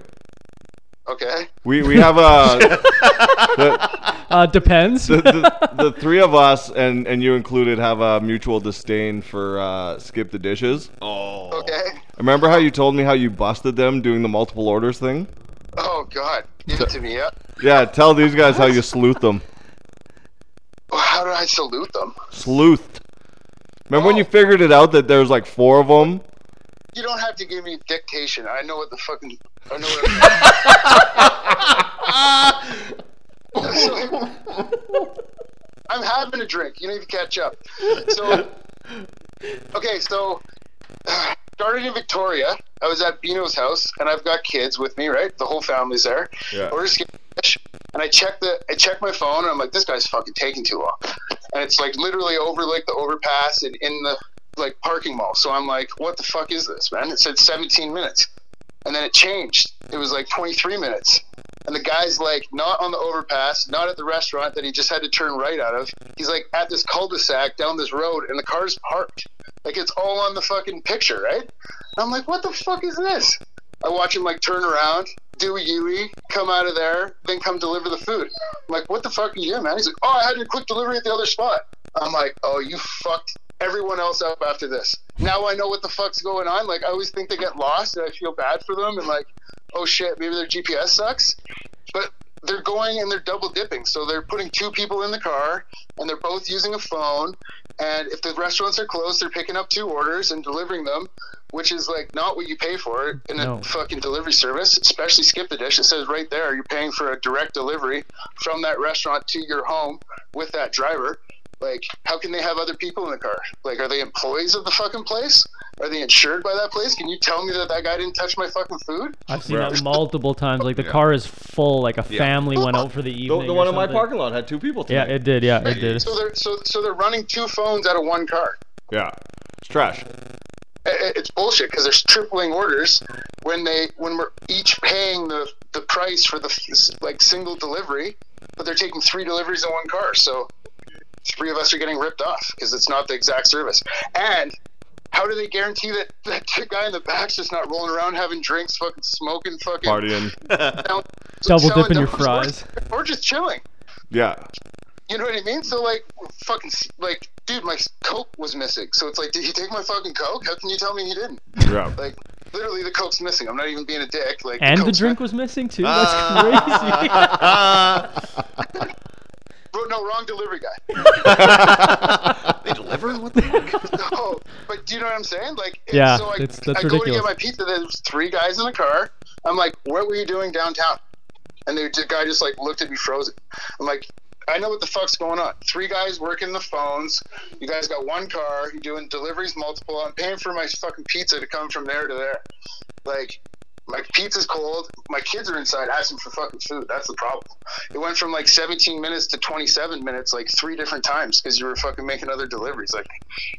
[SPEAKER 6] Okay.
[SPEAKER 3] We we have uh, the,
[SPEAKER 1] Uh, depends.
[SPEAKER 3] the, the, the three of us and and you included have a mutual disdain for uh, skip the dishes.
[SPEAKER 2] Oh.
[SPEAKER 6] Okay.
[SPEAKER 3] Remember how you told me how you busted them doing the multiple orders thing?
[SPEAKER 6] Oh God, give it to me. Yeah.
[SPEAKER 3] Yeah, tell these guys how you salute them.
[SPEAKER 6] How did I salute them?
[SPEAKER 3] Sleuthed. Remember when you oh. figured it out that there's like four of them?
[SPEAKER 6] You don't have to give me dictation. I know what the fucking. I know what. I'm having a drink. You need to catch up. So, okay, so started in Victoria. I was at Bino's house, and I've got kids with me. Right, the whole family's there.
[SPEAKER 3] Yeah.
[SPEAKER 6] We're just getting fish, and I check the I check my phone, and I'm like, this guy's fucking taking too long. And it's like literally over like the overpass and in the like parking mall. So I'm like, what the fuck is this, man? It said 17 minutes, and then it changed. It was like 23 minutes. and the guy's like not on the overpass, not at the restaurant that he just had to turn right out of. He's like at this cul-de-sac down this road, and the car's parked. Like it's all on the fucking picture, right? I'm like, what the fuck is this? I watch him like turn around, do a Yui, come out of there, then come deliver the food. I'm like, what the fuck are you doing, man? He's like, oh, I had a quick delivery at the other spot. I'm like, oh, you fucked everyone else up after this. Now I know what the fuck's going on. Like, I always think they get lost, and I feel bad for them, and like, oh shit, maybe their GPS sucks. But they're going and they're double dipping. So they're putting two people in the car, and they're both using a phone. And if the restaurants are closed, they're picking up two orders and delivering them, which is like not what you pay for in a
[SPEAKER 1] No.
[SPEAKER 6] fucking delivery service, especially Skip the Dish. It says right there you're paying for a direct delivery from that restaurant to your home with that driver. Like, how can they have other people in the car? Like, are they employees of the fucking place? Are they insured by that place? Can you tell me that that guy didn't touch my fucking food?
[SPEAKER 1] I've seen
[SPEAKER 3] Right.
[SPEAKER 1] that multiple times. Like the
[SPEAKER 2] Yeah.
[SPEAKER 1] car is full. Like a
[SPEAKER 2] Yeah.
[SPEAKER 1] family went out for the
[SPEAKER 3] The,
[SPEAKER 1] evening.
[SPEAKER 3] the
[SPEAKER 1] or
[SPEAKER 3] one in my parking lot had two people.
[SPEAKER 1] Yeah, it did. Yeah, it did.
[SPEAKER 6] So they're so so they're running two phones out of one car.
[SPEAKER 3] yeah, it's trash.
[SPEAKER 6] I- I- It's bullshit because there's tripling orders when they when we're each paying the the price for the like single delivery, but they're taking three deliveries in one car. So three of us are getting ripped off because it's not the exact service. And how do they guarantee that that guy in the back's just not rolling around having drinks, fucking smoking, fucking
[SPEAKER 3] Partying.
[SPEAKER 6] sell-
[SPEAKER 1] Double dipping your
[SPEAKER 6] donuts, or-
[SPEAKER 1] fries.
[SPEAKER 6] or just chilling?
[SPEAKER 3] Yeah.
[SPEAKER 6] You know what I mean? So like, fucking, like, dude, my Coke was missing. So it's like, did he take my fucking Coke? How can you tell me he didn't?
[SPEAKER 3] Yeah.
[SPEAKER 6] Like, literally, the Coke's missing. I'm not even being a dick. Like,
[SPEAKER 1] And the
[SPEAKER 6] Coke's
[SPEAKER 1] drink
[SPEAKER 6] mi-
[SPEAKER 1] was missing too. That's
[SPEAKER 2] Ah.
[SPEAKER 1] crazy.
[SPEAKER 6] Bro, no, wrong delivery guy.
[SPEAKER 2] they deliver? What the fuck?
[SPEAKER 6] no, but do you know what I'm saying? Like,
[SPEAKER 1] Yeah,
[SPEAKER 6] so I,
[SPEAKER 1] it's- that's
[SPEAKER 6] I go to get my pizza. There's three guys in the car. I'm like, what were you doing downtown? And the the guy just like looked at me frozen. I'm like, I know what the fuck's going on. Three guys working the phones. You guys got one car. You're doing deliveries multiple. I'm paying for my fucking pizza to come from there to there. Like, my pizza's cold. My kids are inside asking for fucking food. That's the problem. It went from like 17 minutes to 27 minutes, like three different times because you were fucking making other deliveries. Like,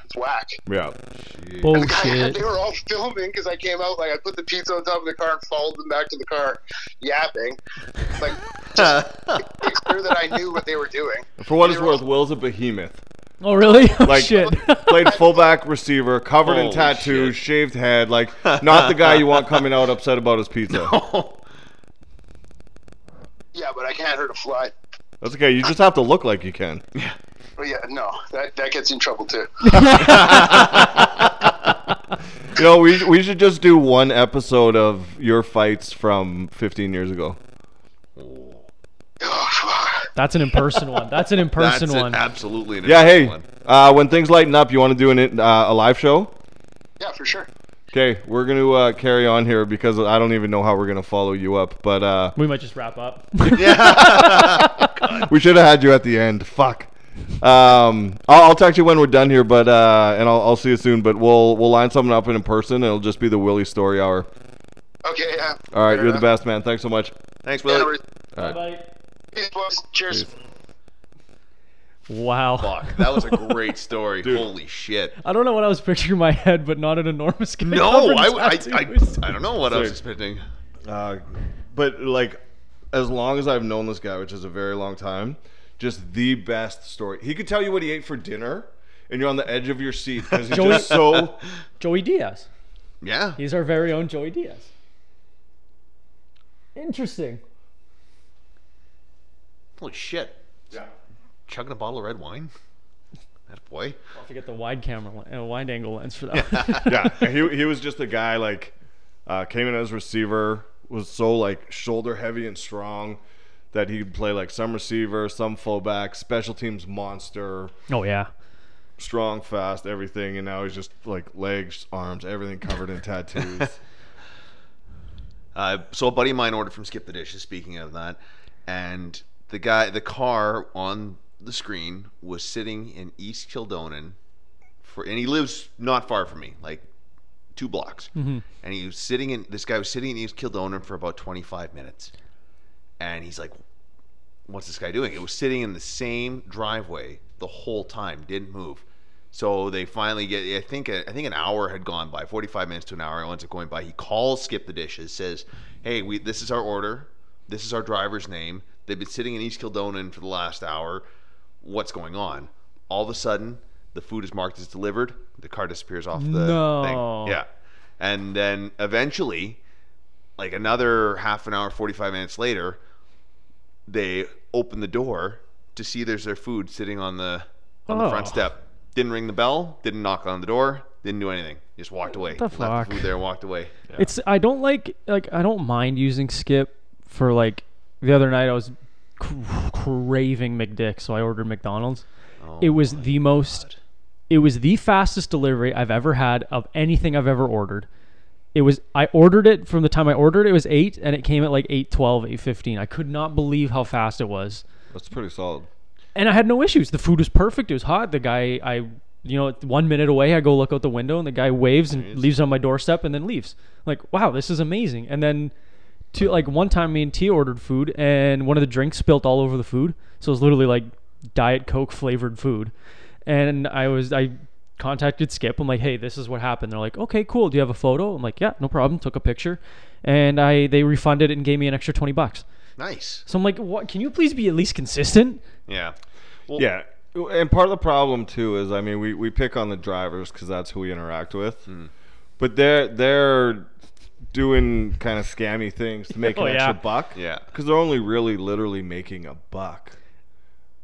[SPEAKER 6] it's whack.
[SPEAKER 3] Yeah.
[SPEAKER 6] And the guy,
[SPEAKER 1] Bullshit.
[SPEAKER 6] they were all filming because I came out like I put the pizza on top of the car and followed them back to the car, yapping. Like, just it's clear that I knew what they were doing.
[SPEAKER 3] For what it's
[SPEAKER 6] were all-
[SPEAKER 3] worth, Will's a behemoth.
[SPEAKER 1] Oh really? Oh,
[SPEAKER 3] Like
[SPEAKER 1] shit.
[SPEAKER 3] played fullback receiver, covered in tattoos,
[SPEAKER 2] shit.
[SPEAKER 3] shaved head, like not the guy you want coming out upset about his pizza.
[SPEAKER 6] Yeah, but I can't hurt a fly.
[SPEAKER 3] That's okay. You just have to look like you can.
[SPEAKER 6] But yeah, no, that that gets in trouble too.
[SPEAKER 3] You know, we we should just do one episode of your fights from 15 years ago.
[SPEAKER 6] Fuck.
[SPEAKER 1] That's an in-person one. That's an in-person
[SPEAKER 2] That's
[SPEAKER 1] one.
[SPEAKER 2] An, absolutely. An
[SPEAKER 3] Yeah, hey,
[SPEAKER 2] one.
[SPEAKER 3] uh, when things lighten up, you want to do an, uh, a live show?
[SPEAKER 6] yeah, for sure.
[SPEAKER 3] Okay, we're going to uh, carry on here because I don't even know how we're going to follow you up. But uh,
[SPEAKER 1] we might just wrap up.
[SPEAKER 3] yeah, we should have had you at the end. Fuck. Um, I'll, I'll text you when we're done here, but uh, and I'll, I'll see you soon. But we'll we'll line something up in person, and it'll just be the Willie story hour.
[SPEAKER 6] Okay, yeah.
[SPEAKER 3] All right,
[SPEAKER 6] Fair
[SPEAKER 3] you're the best, man. Thanks so much.
[SPEAKER 2] Thanks,
[SPEAKER 6] Yeah, no
[SPEAKER 2] Willie.
[SPEAKER 6] worries.
[SPEAKER 3] All right.
[SPEAKER 1] Bye.
[SPEAKER 6] Peace, boys. Cheers.
[SPEAKER 3] Peace.
[SPEAKER 1] Wow.
[SPEAKER 2] Fuck, that was a great story. Holy shit.
[SPEAKER 1] I don't know what I was picturing in my head, but not an enormous guy.
[SPEAKER 2] No,
[SPEAKER 1] covered in
[SPEAKER 2] I, I, I,
[SPEAKER 1] tattoos.
[SPEAKER 2] I don't know what I was expecting.
[SPEAKER 3] Uh, but like, as long as I've known this guy, which is a very long time, just the best story. He could tell you what he ate for dinner, and you're on the edge of your seat because he's
[SPEAKER 1] Joey-
[SPEAKER 3] just so.
[SPEAKER 1] Joey Diaz.
[SPEAKER 2] Yeah.
[SPEAKER 1] He's our very own Joey Diaz. Interesting.
[SPEAKER 2] Holy shit.
[SPEAKER 3] Yeah.
[SPEAKER 2] Chugging a bottle of red wine? That boy.
[SPEAKER 1] I'll have to get the wide camera, le- uh, wide angle lens for that.
[SPEAKER 3] yeah, he he was just a guy like uh, came in as receiver, was so like shoulder heavy and strong that he could play like some receiver, some fullback, special teams monster,
[SPEAKER 1] oh yeah.
[SPEAKER 3] strong, fast, everything, and now he's just like legs, arms, everything covered in tattoos.
[SPEAKER 2] Uh, so a buddy of mine ordered from Skip the Dishes. Speaking of that, and the guy, the car on the screen was sitting in East Kildonan, for, and he lives not far from me, like two blocks. Mm-hmm. And he was sitting in. This guy was sitting in East Kildonan for about twenty five minutes, and he's like, "What's this guy doing?" It was sitting in the same driveway the whole time, didn't move. So they finally get. I think. I think an hour had gone by, forty-five minutes to an hour. It going by, he calls Skip the Dishes, says, "Hey, we this is our order. This is our driver's name. They've been sitting in East Kildonan for the last hour. What's going on? All of a sudden, the food is marked as delivered. The car disappears off the
[SPEAKER 1] No.
[SPEAKER 2] thing. Yeah. And then eventually, like another half an hour, 45 minutes later, they open the door to see there's their food sitting on the on the front
[SPEAKER 1] Oh.
[SPEAKER 2] step. Didn't ring the bell, didn't knock on the door, didn't do anything. Just walked away.
[SPEAKER 1] the
[SPEAKER 2] Left the food there, walked away.
[SPEAKER 1] It's I don't like like I don't mind using Skip for like the other night I was cr- craving McDick, so I ordered McDonald's.
[SPEAKER 2] Oh
[SPEAKER 1] it was the most it was the fastest delivery I've ever had of anything I've ever ordered. It was I ordered it from the time I ordered it was 8 and it came at like 8:12, 8:15. I could not believe how fast it was.
[SPEAKER 3] That's pretty solid.
[SPEAKER 1] And I had no issues. The food was perfect. It was hot. The guy I you know, one minute away, I go look out the window, and the guy waves and leaves on my doorstep, and then leaves. Like, wow, this is amazing. And then, to like one time, me and T ordered food, and one of the drinks spilt all over the food, so it was literally like diet coke flavored food. And I was I contacted Skip. I'm like, hey, this is what happened. They're like, okay, cool. Do you have a photo? I'm like, yeah, no problem. Took a picture, and I they refunded it and gave me an extra twenty bucks.
[SPEAKER 2] Nice.
[SPEAKER 1] So I'm like, what? Can you please be at least consistent?
[SPEAKER 2] Yeah. Well,
[SPEAKER 3] Yeah. And part of the problem too is, I mean, we, we pick on the drivers because that's who we interact with, hmm. but they're they're doing kind of scammy things to make
[SPEAKER 1] Oh,
[SPEAKER 3] an extra buck.
[SPEAKER 2] Yeah.
[SPEAKER 3] because they're only really literally making a buck.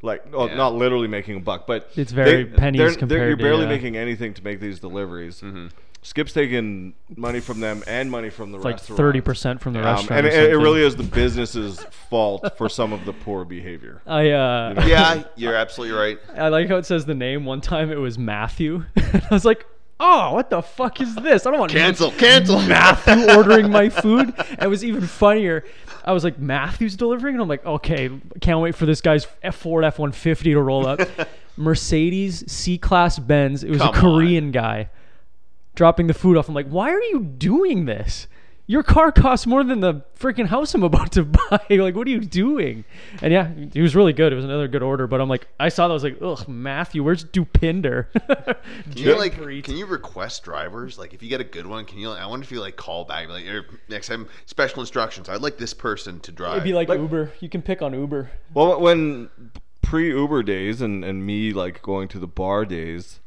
[SPEAKER 3] Like, oh,
[SPEAKER 2] Yeah.
[SPEAKER 3] not literally making a buck, but
[SPEAKER 1] It's very pennies
[SPEAKER 3] they're- they're- You're
[SPEAKER 1] to,
[SPEAKER 3] barely
[SPEAKER 1] yeah.
[SPEAKER 3] making anything to make these deliveries.
[SPEAKER 2] Mm-hmm.
[SPEAKER 3] Skip's taking money from them and money from the
[SPEAKER 1] It's like thirty percent from the
[SPEAKER 3] Um,
[SPEAKER 1] restaurant.
[SPEAKER 3] and it, it really is the business's fault for some of the poor behavior.
[SPEAKER 1] I uh,
[SPEAKER 2] Yeah, you're absolutely right.
[SPEAKER 1] I like how it says the name. One time it was Matthew. I was like, oh, what the fuck is this? I don't want to
[SPEAKER 2] Cancel, cancel.
[SPEAKER 1] Matthew ordering my food. And it was even funnier. I was like, Matthew's delivering, and I'm like, okay, can't wait for this guy's F Ford F one fifty to roll up. Mercedes C class Benz. It was
[SPEAKER 2] Come
[SPEAKER 1] a Korean guy dropping the food off. I'm like, why are you doing this? Your car costs more than the freaking house I'm about to buy. like, what are you doing? And yeah, he was really good. It was another good order. But I'm like, I saw that. I was like, ugh, Matthew, where's Dupinder?
[SPEAKER 2] Can you like? Can you request drivers? Like, if you get a good one, can you? Like, I wonder if you like call back, like, "Here, next time, special instructions. I'd like this person to drive.
[SPEAKER 1] It'd be like, Uber. You can pick on Uber.
[SPEAKER 3] Well, when pre Uber days and, and me like going to the bar days,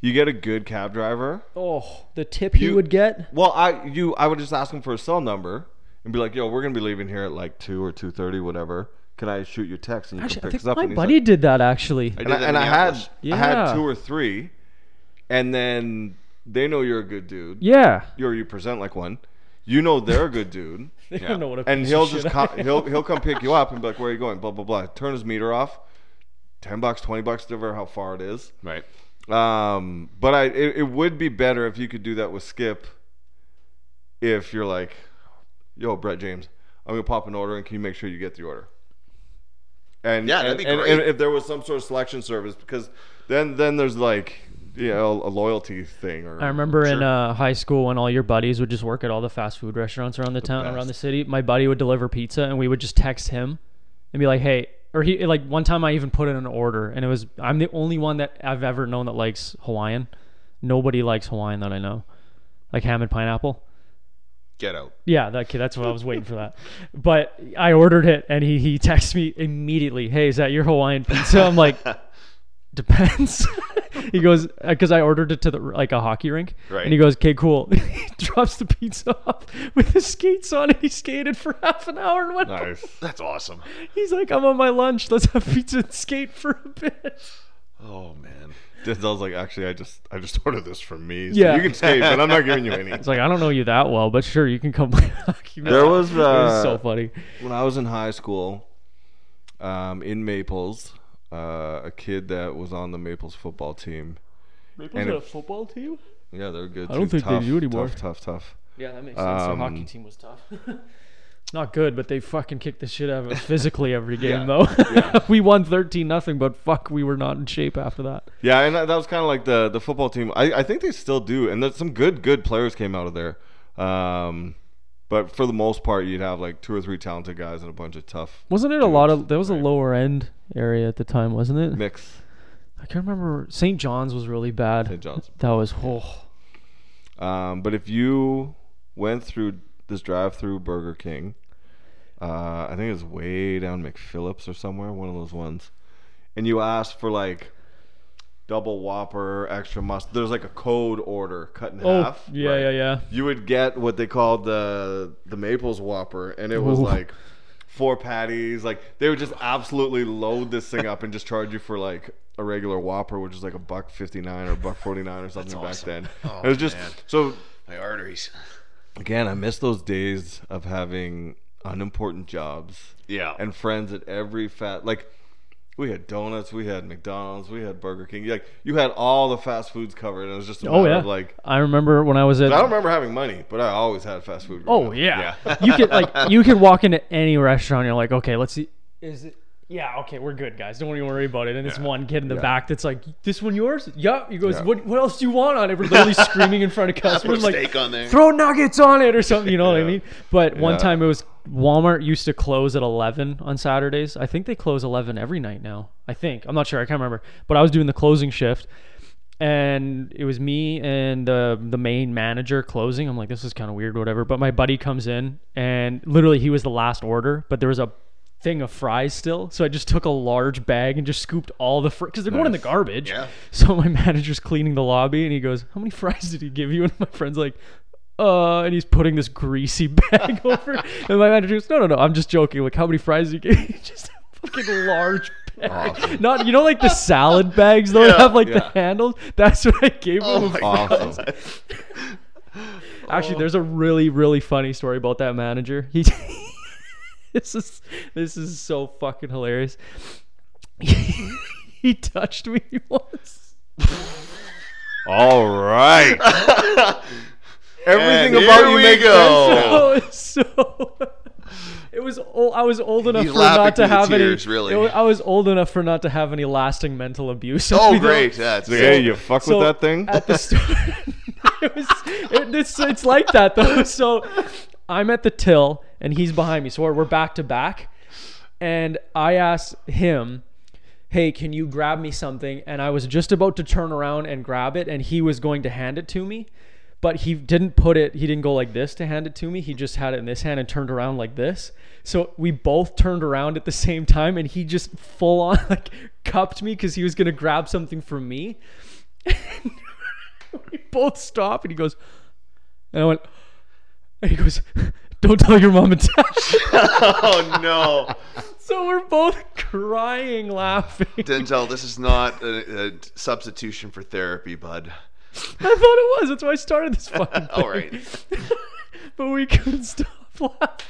[SPEAKER 3] you get a good cab driver.
[SPEAKER 1] Oh, the tip he
[SPEAKER 3] You-
[SPEAKER 1] would get.
[SPEAKER 3] Well, I you I would just ask him for a cell number and be like, "Yo, we're gonna be leaving here at like two or two thirty, whatever. Can I shoot your text and you
[SPEAKER 1] Actually,
[SPEAKER 3] can pick
[SPEAKER 1] think
[SPEAKER 3] us up?"
[SPEAKER 1] my
[SPEAKER 3] And
[SPEAKER 1] buddy
[SPEAKER 3] like-
[SPEAKER 1] did that actually.
[SPEAKER 2] I
[SPEAKER 3] and I, and I had
[SPEAKER 2] Minneapolis.
[SPEAKER 3] I had
[SPEAKER 1] Yeah.
[SPEAKER 3] two or three, and then they know you're a good dude.
[SPEAKER 1] yeah.
[SPEAKER 3] Or you present like one. You know they're a good dude.
[SPEAKER 1] They
[SPEAKER 2] Yeah.
[SPEAKER 1] don't know what a
[SPEAKER 3] and he'll just
[SPEAKER 1] shit
[SPEAKER 3] come, he'll he'll come pick you up and be like, "Where are you going?" Blah blah blah. Turn his meter off. Ten bucks, twenty bucks, whatever how far it is.
[SPEAKER 2] right.
[SPEAKER 3] Um, but I it, it would be better if you could do that with Skip. If you're like, "Yo, Brett James, I'm gonna pop an order and can you make sure you get the order?" And
[SPEAKER 2] Yeah, that'd
[SPEAKER 3] and,
[SPEAKER 2] be great.
[SPEAKER 3] and if there was some sort of selection service, because then then there's like you know a loyalty thing. Or
[SPEAKER 1] I remember in uh, high school when all your buddies would just work at all the fast food restaurants around the, town, around the city. My buddy would deliver pizza, and we would just text him and be like, "Hey," or he like one time I even put in an order, and it was I'm the only one that I've ever known that likes Hawaiian. Nobody likes Hawaiian that I know, like ham and pineapple.
[SPEAKER 2] Get out.
[SPEAKER 1] Yeah, that kid. That's what I was waiting for that. But I ordered it, and he he texts me immediately. Hey, is that your Hawaiian pizza? I'm like, depends. he goes because I ordered it to the like a hockey rink,
[SPEAKER 2] Right.
[SPEAKER 1] and he goes, okay, cool. he drops the pizza off with his skates on, and he skated for half an hour and went. home.
[SPEAKER 3] nice.
[SPEAKER 2] That's awesome.
[SPEAKER 1] He's like, I'm on my lunch. Let's have pizza and skate for a bit.
[SPEAKER 2] Oh man.
[SPEAKER 3] Just, I was like, actually, I just I just ordered this for me. So
[SPEAKER 1] Yeah.
[SPEAKER 3] you can skate, but I'm not giving you any.
[SPEAKER 1] It's like I don't know you that well, but sure, you can come play hockey.
[SPEAKER 3] There was,
[SPEAKER 1] it was so
[SPEAKER 3] uh,
[SPEAKER 1] funny.
[SPEAKER 3] when I was in high school, um, in Maples, uh, a kid that was on the Maples football team.
[SPEAKER 1] Maples
[SPEAKER 3] and
[SPEAKER 1] had
[SPEAKER 3] it-
[SPEAKER 1] a football team.
[SPEAKER 3] Yeah, they're good.
[SPEAKER 1] I don't
[SPEAKER 3] too.
[SPEAKER 1] think they
[SPEAKER 3] tough,
[SPEAKER 1] do anymore.
[SPEAKER 3] Tough, tough, tough.
[SPEAKER 1] Yeah, that makes sense. Their hockey
[SPEAKER 3] Um,
[SPEAKER 1] team was tough. Not good, but they fucking kicked the shit out of us physically every game,
[SPEAKER 3] Yeah.
[SPEAKER 1] though. we won thirteen nothing, but fuck, we were not in shape after that.
[SPEAKER 3] Yeah, and that, that was kind of like the the football team. I, I think they still do, and there's some good good players came out of there. Um, but for the most part, you'd have like two or three talented guys and a bunch of tough
[SPEAKER 1] Wasn't it a lot of? There was a lower end area at the time, wasn't it?
[SPEAKER 3] mix.
[SPEAKER 1] I can't remember. St. John's was really bad.
[SPEAKER 3] St. John's.
[SPEAKER 1] That was oh,
[SPEAKER 3] Um, but if you went through this drive-through Burger King Uh, I think it was way down McPhillips or somewhere, one of those ones. And you asked for like double Whopper, extra mustard. There's like a code order cut in
[SPEAKER 1] Oh,
[SPEAKER 3] half.
[SPEAKER 1] yeah,
[SPEAKER 3] Right.
[SPEAKER 1] yeah, yeah.
[SPEAKER 3] You would get what they called the the Maples Whopper, and it was
[SPEAKER 1] Ooh.
[SPEAKER 3] like four patties. Like they would just absolutely load this thing up and just charge you for like a regular Whopper, which is like a buck fifty nine or buck forty nine or something back then.
[SPEAKER 2] Oh,
[SPEAKER 3] it was just
[SPEAKER 2] man.
[SPEAKER 3] so
[SPEAKER 2] My arteries.
[SPEAKER 3] again. I miss those days of having unimportant jobs
[SPEAKER 2] Yeah.
[SPEAKER 3] and friends at every fat like. We had donuts, we had McDonald's, we had Burger King. Like you had all the fast foods covered. And it was just a
[SPEAKER 1] Oh yeah.
[SPEAKER 3] of like
[SPEAKER 1] I remember when I was at.
[SPEAKER 3] I don't remember having money, but I always had fast food.
[SPEAKER 1] Oh
[SPEAKER 3] up.
[SPEAKER 1] yeah. you could like you could walk into any restaurant. You're like, okay, let's see. Is it? Yeah, okay, we're good, guys. Don't even worry about it. And this one kid in the back that's like, "This one yours?" Yeah. He goes. "What? What else do you want on it?" We're literally screaming in front of customers, like,
[SPEAKER 2] steak on there.
[SPEAKER 1] "Throw nuggets on it" or something. You know what I mean? But one time it was Walmart used to close at 11 on Saturdays. I think they close 11 every night now. I think I'm not sure. I can't remember. But I was doing the closing shift and it was me and uh, the main manager closing. I'm like, this is kind of weird, whatever. But my buddy comes in, and literally he was the last order, but there was a thing of fries still. So I just took a large bag and just scooped all the fries because they're going in the garbage.
[SPEAKER 2] Yeah.
[SPEAKER 1] So my manager's cleaning the lobby, and he goes, "How many fries did he give you?" And my friend's like. Uh, and he's putting this greasy bag over, and my manager goes, "No, no, no, I'm just joking. Like, how many fries did you give?" me?" just a fucking large bag. Not, you know, like the salad bags though, that have like the handles. That's what I gave him.
[SPEAKER 2] Oh
[SPEAKER 3] Awesome.
[SPEAKER 1] Actually, there's a really, really funny story about that manager. He, this is this is so fucking hilarious. he touched me once.
[SPEAKER 3] All right. Everything
[SPEAKER 2] And
[SPEAKER 3] about
[SPEAKER 2] here
[SPEAKER 3] you
[SPEAKER 2] we
[SPEAKER 3] makes
[SPEAKER 2] go.
[SPEAKER 3] sense. now.
[SPEAKER 1] Oh, so. It was. Old, I was old enough
[SPEAKER 2] He's
[SPEAKER 1] for
[SPEAKER 2] laughing
[SPEAKER 1] not to
[SPEAKER 2] through the
[SPEAKER 1] have
[SPEAKER 2] tears,
[SPEAKER 1] any.
[SPEAKER 2] really.
[SPEAKER 1] it wa- I was old enough for not to have any lasting mental abuse.
[SPEAKER 2] Oh,
[SPEAKER 1] You
[SPEAKER 2] great. That's
[SPEAKER 3] Like, hey, you fuck
[SPEAKER 1] So,
[SPEAKER 3] with that thing?
[SPEAKER 1] at the store. it was, it, it's, it's like that though. So I'm at the till and he's behind me. So we're, we're back to back. And I asked him, Hey, can you grab me something? And I was just about to turn around and grab it, and he was going to hand it to me. But he didn't put it, he didn't go like this to hand it to me. He just had it in this hand and turned around like this. So we both turned around at the same time, and he just full on like cupped me because he was going to grab something from me we both stop and he goes and I went and he goes don't tell your mom and dad
[SPEAKER 2] Oh no.
[SPEAKER 1] so we're both crying laughing
[SPEAKER 2] Denzel, this is not a, a substitution for therapy, bud.
[SPEAKER 1] I thought it was that's why I started this fucking thing.
[SPEAKER 2] All right.
[SPEAKER 1] but we couldn't stop laughing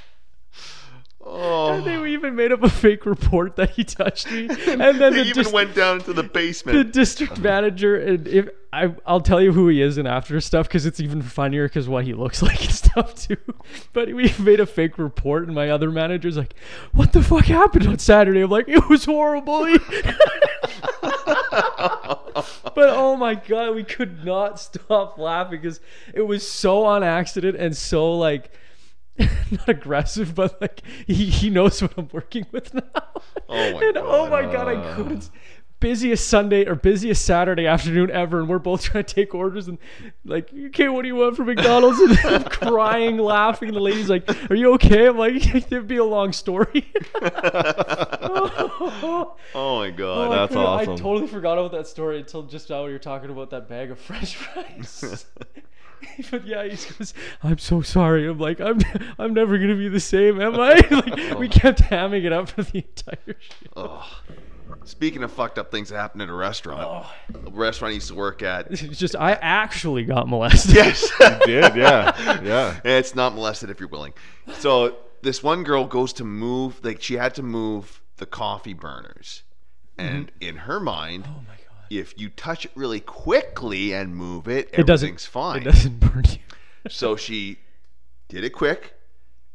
[SPEAKER 2] Oh.
[SPEAKER 1] and then we even made up a fake report that he touched me and then
[SPEAKER 2] They
[SPEAKER 1] the
[SPEAKER 2] even
[SPEAKER 1] dis-
[SPEAKER 2] went down to the basement.
[SPEAKER 1] the district manager and if I I'll tell you who he is and after stuff because it's even funnier because what he looks like and stuff too. But we made a fake report and my other manager's like, "What the fuck happened on Saturday?" I'm like, "It was horrible." but oh my god, we could not stop laughing because it was so on accident and so like. not aggressive, but like he, he knows what I'm working with now.
[SPEAKER 2] Oh my
[SPEAKER 1] and oh
[SPEAKER 2] God.
[SPEAKER 1] my god, I couldn't. Busiest Sunday or busiest Saturday afternoon ever, and we're both trying to take orders and like, okay, what do you want from McDonald's? And I'm crying, laughing. The lady's like, "Are you okay?" I'm like, "It'd be a long story."
[SPEAKER 2] Oh my god.
[SPEAKER 1] Oh, I
[SPEAKER 3] That's
[SPEAKER 1] couldn't- I totally forgot about that story until just now. when You're talking about that bag of French fries. but yeah, he goes, "I'm so sorry." I'm like, "I'm, I'm never gonna be the same, am I?" like, we kept hamming it up for the entire shit.
[SPEAKER 2] Oh. Speaking of fucked up things that happened at a restaurant, a restaurant I used to work at.
[SPEAKER 1] It's just I actually got molested.
[SPEAKER 2] Yes.
[SPEAKER 3] you Did yeah, yeah.
[SPEAKER 2] it's not molested if you're willing. So this one girl goes to move, like she had to move the coffee burners, and in her mind,
[SPEAKER 1] Mm-hmm. Oh my god.
[SPEAKER 2] If you touch it really quickly and move it,
[SPEAKER 1] It doesn't.
[SPEAKER 2] everything's fine.
[SPEAKER 1] It doesn't burn you.
[SPEAKER 2] So she did it quick,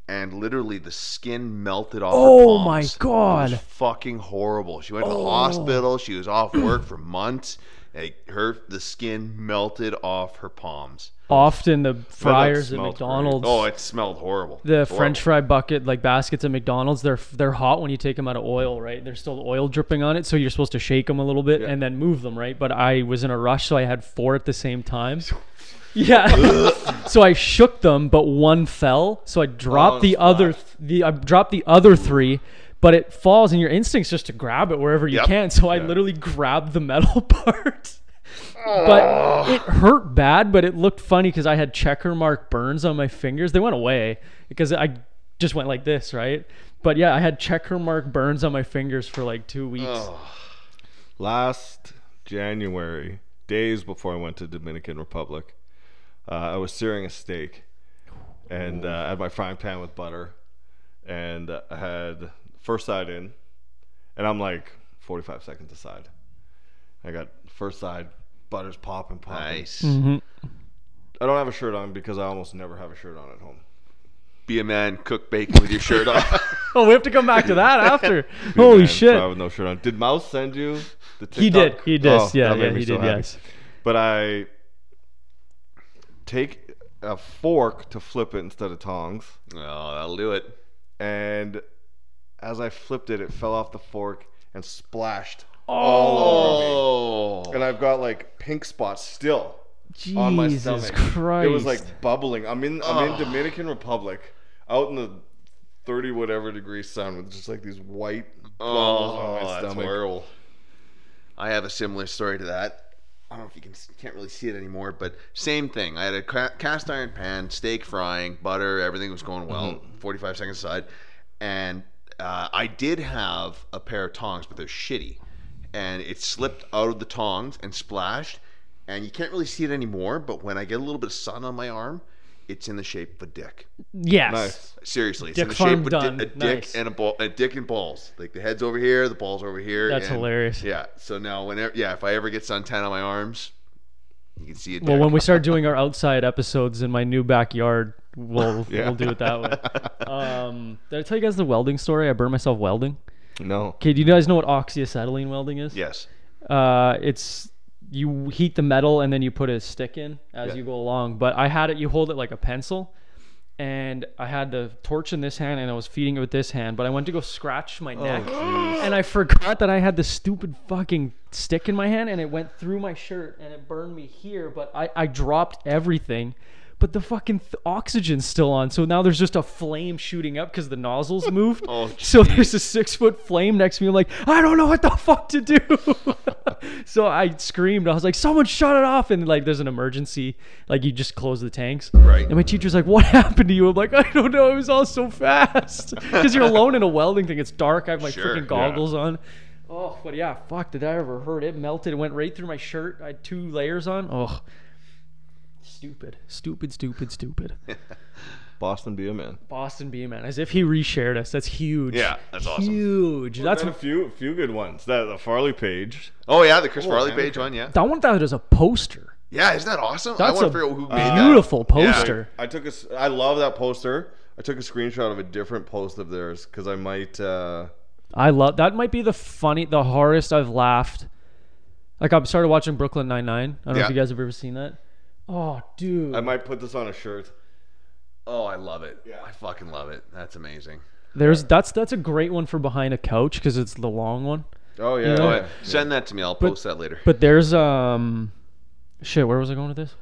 [SPEAKER 2] and literally the skin melted off. her
[SPEAKER 1] Oh my. God.
[SPEAKER 2] Fucking horrible. She went to the
[SPEAKER 1] Oh.
[SPEAKER 2] hospital. She was off work for months. Like, her the skin melted off her palms.
[SPEAKER 1] Often the fryers at
[SPEAKER 3] smells great.
[SPEAKER 1] McDonald's.
[SPEAKER 2] Oh, it smelled horrible.
[SPEAKER 1] the
[SPEAKER 2] Horrible.
[SPEAKER 1] French fry bucket, like baskets at McDonald's, they're they're hot when you take them out of oil, right? There's still oil dripping on it, so you're supposed to shake them a little bit and then move them, right? But I was in a rush, so I had four at the same time. Yeah. so I shook them, but one fell. So I dropped
[SPEAKER 3] Oh,
[SPEAKER 1] the other. Th- the I dropped the other three, but it falls, and your instinct's just to grab it wherever you
[SPEAKER 2] Yep.
[SPEAKER 1] can. So I literally grabbed the metal part. But it hurt bad, but it looked funny because I had checker mark burns on my fingers. They went away because I just went like this, right? But yeah, I had checker mark burns on my fingers for like two weeks.
[SPEAKER 3] Last January, days before I went to Dominican Republic, uh, I was searing a steak, and uh, I had my frying pan with butter, and uh, I had first side in, and I'm like 45 seconds aside. I got first side, butter's popping, popping.
[SPEAKER 2] Nice.
[SPEAKER 1] Mm-hmm.
[SPEAKER 3] I don't have a shirt on because I almost never have a shirt on at home.
[SPEAKER 2] Be a man, cook bacon with your shirt off.
[SPEAKER 1] Oh, we have to come back to that after. Holy
[SPEAKER 3] Man,
[SPEAKER 1] shit!
[SPEAKER 3] with no shirt on. Did Mouse send you the TikTok?
[SPEAKER 1] He did. He did.
[SPEAKER 3] Oh,
[SPEAKER 1] yeah, yeah, he
[SPEAKER 3] so
[SPEAKER 1] did.
[SPEAKER 3] happy.
[SPEAKER 1] Yes.
[SPEAKER 3] But I take a fork to flip it instead of tongs,
[SPEAKER 2] oh, that'll do it.
[SPEAKER 3] and as I flipped it, it fell off the fork and splashed all over me.
[SPEAKER 2] Oh.
[SPEAKER 3] And I've got like pink spots still on my
[SPEAKER 1] Jesus
[SPEAKER 3] stomach.
[SPEAKER 1] Christ!
[SPEAKER 3] It was like bubbling. I'm in I'm in Dominican Republic, out in the thirty whatever degree sun with just like these white bubbles on
[SPEAKER 2] Oh,
[SPEAKER 3] my
[SPEAKER 2] that's
[SPEAKER 3] stomach.
[SPEAKER 2] horrible. I have a similar story to that. I don't know if you can can't really see it anymore, but same thing. I had a ca- cast iron pan, steak frying, butter, everything was going well.
[SPEAKER 3] Mm-hmm.
[SPEAKER 2] 45 seconds aside, and uh, I did have a pair of tongs, but they're shitty, and it slipped out of the tongs and splashed, and you can't really see it anymore. But when I get a little bit of sun on my arm, it's in the shape of a dick.
[SPEAKER 1] yes.
[SPEAKER 3] Nice.
[SPEAKER 2] Seriously, it's
[SPEAKER 1] Dick
[SPEAKER 2] in the shape of a,
[SPEAKER 1] done.
[SPEAKER 2] di- a dick
[SPEAKER 1] Nice.
[SPEAKER 2] and a ball, a dick and balls. Like the head's over here, the balls over here.
[SPEAKER 1] That's
[SPEAKER 2] and-
[SPEAKER 1] hilarious.
[SPEAKER 2] Yeah. So now, whenever, yeah, if I ever get suntan on my arms, you can see it.
[SPEAKER 1] Well, when we start doing our outside episodes in my new backyard, we'll
[SPEAKER 3] Yeah.
[SPEAKER 1] we'll do it that way. Um, did I tell you guys the welding story? I burned myself welding.
[SPEAKER 3] No.
[SPEAKER 1] Okay, do you guys know what oxyacetylene welding is?
[SPEAKER 2] yes,
[SPEAKER 1] Uh, it's you heat the metal and then you put a stick in as
[SPEAKER 2] Yeah.
[SPEAKER 1] you go along. But I had it, you hold it like a pencil, and I had the torch in this hand and I was feeding it with this hand. But I went to go scratch my neck, and I forgot that I had the stupid fucking stick in my hand, and it went through my shirt and it burned me here. But I I dropped everything. But the fucking th- oxygen's still on, so now there's just a flame shooting up because the nozzles moved.
[SPEAKER 2] Oh,
[SPEAKER 1] so there's a six foot flame next to me. I'm like, I don't know what the fuck to do. so I screamed. I was like, someone shut it off. And like, there's an emergency. Like, you just close the tanks.
[SPEAKER 2] Right.
[SPEAKER 1] And my teacher's like, what happened to you? I'm like, I don't know. It was all so fast. Because you're alone in a welding thing. It's dark. I have my
[SPEAKER 2] Sure,
[SPEAKER 1] freaking
[SPEAKER 2] yeah.
[SPEAKER 1] goggles on. Oh, but yeah, fuck. Did I ever hurt? It melted. It went right through my shirt. I had two layers on. Oh. Stupid. Stupid, stupid, stupid.
[SPEAKER 3] Boston be a man.
[SPEAKER 1] Boston B man, as if he reshared us. That's huge.
[SPEAKER 2] Yeah, that's awesome.
[SPEAKER 1] Huge. That's
[SPEAKER 3] That's a few few good ones. That the Farley page.
[SPEAKER 2] Oh yeah, the Chris Farley
[SPEAKER 3] man.
[SPEAKER 2] page one. Yeah.
[SPEAKER 1] I want that as a poster.
[SPEAKER 2] Yeah, isn't that awesome? I
[SPEAKER 1] That's
[SPEAKER 2] want
[SPEAKER 1] a
[SPEAKER 2] to figure out who made that.
[SPEAKER 1] beautiful poster.
[SPEAKER 3] I took a. s- I love that poster. I took a screenshot of a different post of theirs because I might. Uh,
[SPEAKER 1] I love that. Might be the funny, the hardest I've laughed. Like I started watching Brooklyn Nine Nine. I don't know if you guys have ever seen that. Oh, dude.
[SPEAKER 3] I might put this on a shirt.
[SPEAKER 2] Oh, I love it.
[SPEAKER 3] Yeah.
[SPEAKER 2] I fucking love it. That's amazing.
[SPEAKER 1] There's that's that's a great one for behind a couch because it's the long one.
[SPEAKER 3] Oh yeah.
[SPEAKER 1] know-
[SPEAKER 2] Oh,
[SPEAKER 3] yeah.
[SPEAKER 2] yeah. Send that to me. I'll
[SPEAKER 1] But-
[SPEAKER 2] post that later.
[SPEAKER 1] But there's um, shit. Where was I going with this?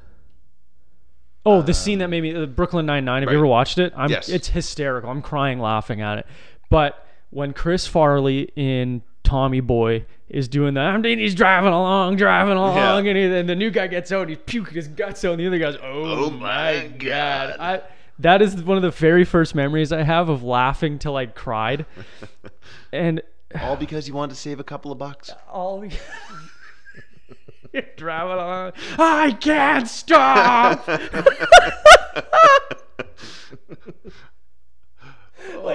[SPEAKER 1] Oh, the scene that made me uh, Brooklyn Nine Nine. Have
[SPEAKER 2] right.
[SPEAKER 1] you ever watched it? I'm,
[SPEAKER 2] Yes.
[SPEAKER 1] It's hysterical. I'm crying laughing at it. But when Chris Farley in Tommy Boy is doing that, I'm he's driving along, driving along, and, he, and the new guy gets out, and he's puking his guts out, and the other guy's, oh,
[SPEAKER 2] Oh
[SPEAKER 1] my god.
[SPEAKER 2] God.
[SPEAKER 1] I, that is one of the very first memories I have of laughing till I cried. and
[SPEAKER 2] All because you wanted to save a couple of bucks.
[SPEAKER 1] all driving along. I can't stop. like,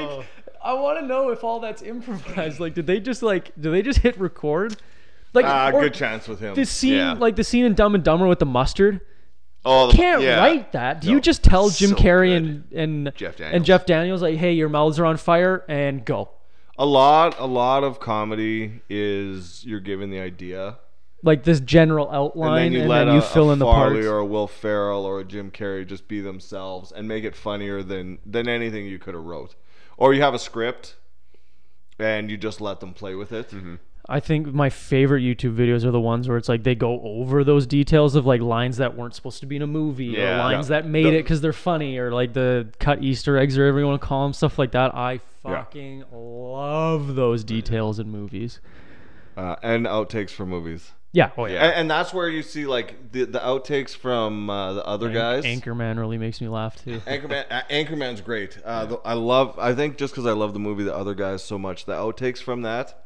[SPEAKER 1] oh. I want to know if all that's improvised. Like, did they just like, did they just hit record? Like,
[SPEAKER 3] Ah,
[SPEAKER 1] or
[SPEAKER 3] good chance with him.
[SPEAKER 1] The scene,
[SPEAKER 2] Yeah.
[SPEAKER 1] like the scene in Dumb and Dumber with the mustard.
[SPEAKER 2] Oh, the,
[SPEAKER 1] Can't
[SPEAKER 2] yeah.
[SPEAKER 1] write that. Do
[SPEAKER 2] No.
[SPEAKER 1] you just tell Jim
[SPEAKER 2] So
[SPEAKER 1] Carrey and and
[SPEAKER 2] Jeff
[SPEAKER 1] and
[SPEAKER 2] Daniels.
[SPEAKER 1] Jeff Daniels like, hey, your mouths are on fire, and go.
[SPEAKER 3] a lot. A lot of comedy is you're given the idea,
[SPEAKER 1] Like this general
[SPEAKER 3] and
[SPEAKER 1] outline,
[SPEAKER 3] then you
[SPEAKER 1] and
[SPEAKER 3] let
[SPEAKER 1] you
[SPEAKER 3] a,
[SPEAKER 1] fill
[SPEAKER 3] a
[SPEAKER 1] in the
[SPEAKER 3] Farley
[SPEAKER 1] parts.
[SPEAKER 3] or a Will Ferrell or a Jim Carrey just be themselves and make it funnier than than anything you could have wrote. Or you have a script, and you just let them play with it.
[SPEAKER 1] I think my favorite YouTube videos are the ones where it's like they go over those details of like lines that weren't supposed to be in a movie or lines
[SPEAKER 3] Yeah.
[SPEAKER 1] that made
[SPEAKER 3] The-
[SPEAKER 1] it because they're funny or like the cut Easter eggs or whatever you want to call them, stuff like that. I
[SPEAKER 3] Yeah.
[SPEAKER 1] fucking love those details in movies.
[SPEAKER 3] uh, and outtakes for movies.
[SPEAKER 1] Yeah. Oh yeah.
[SPEAKER 3] And, and that's where you see like the the outtakes from uh, the other guys.
[SPEAKER 1] Anchorman really makes me laugh too.
[SPEAKER 3] Anchorman, uh, Anchorman's great. Uh, the, I love. I think just because I love the movie The Other Guys so much, the outtakes from that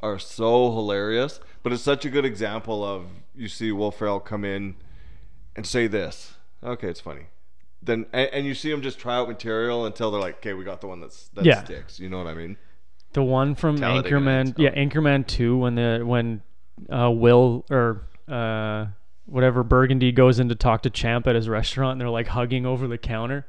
[SPEAKER 3] are so hilarious. But it's such a good example of you see Will Ferrell come in and say this. Okay, it's funny. Then and, and you see him just try out material until they're like, okay, we got the one that's that
[SPEAKER 1] Yeah.
[SPEAKER 3] sticks. You know what I mean?
[SPEAKER 1] The one from
[SPEAKER 2] Talladega
[SPEAKER 1] Anchorman, yeah. Anchorman two, when the when uh, Will or uh, whatever Burgundy goes in to talk to Champ at his restaurant, and they're like hugging over the counter.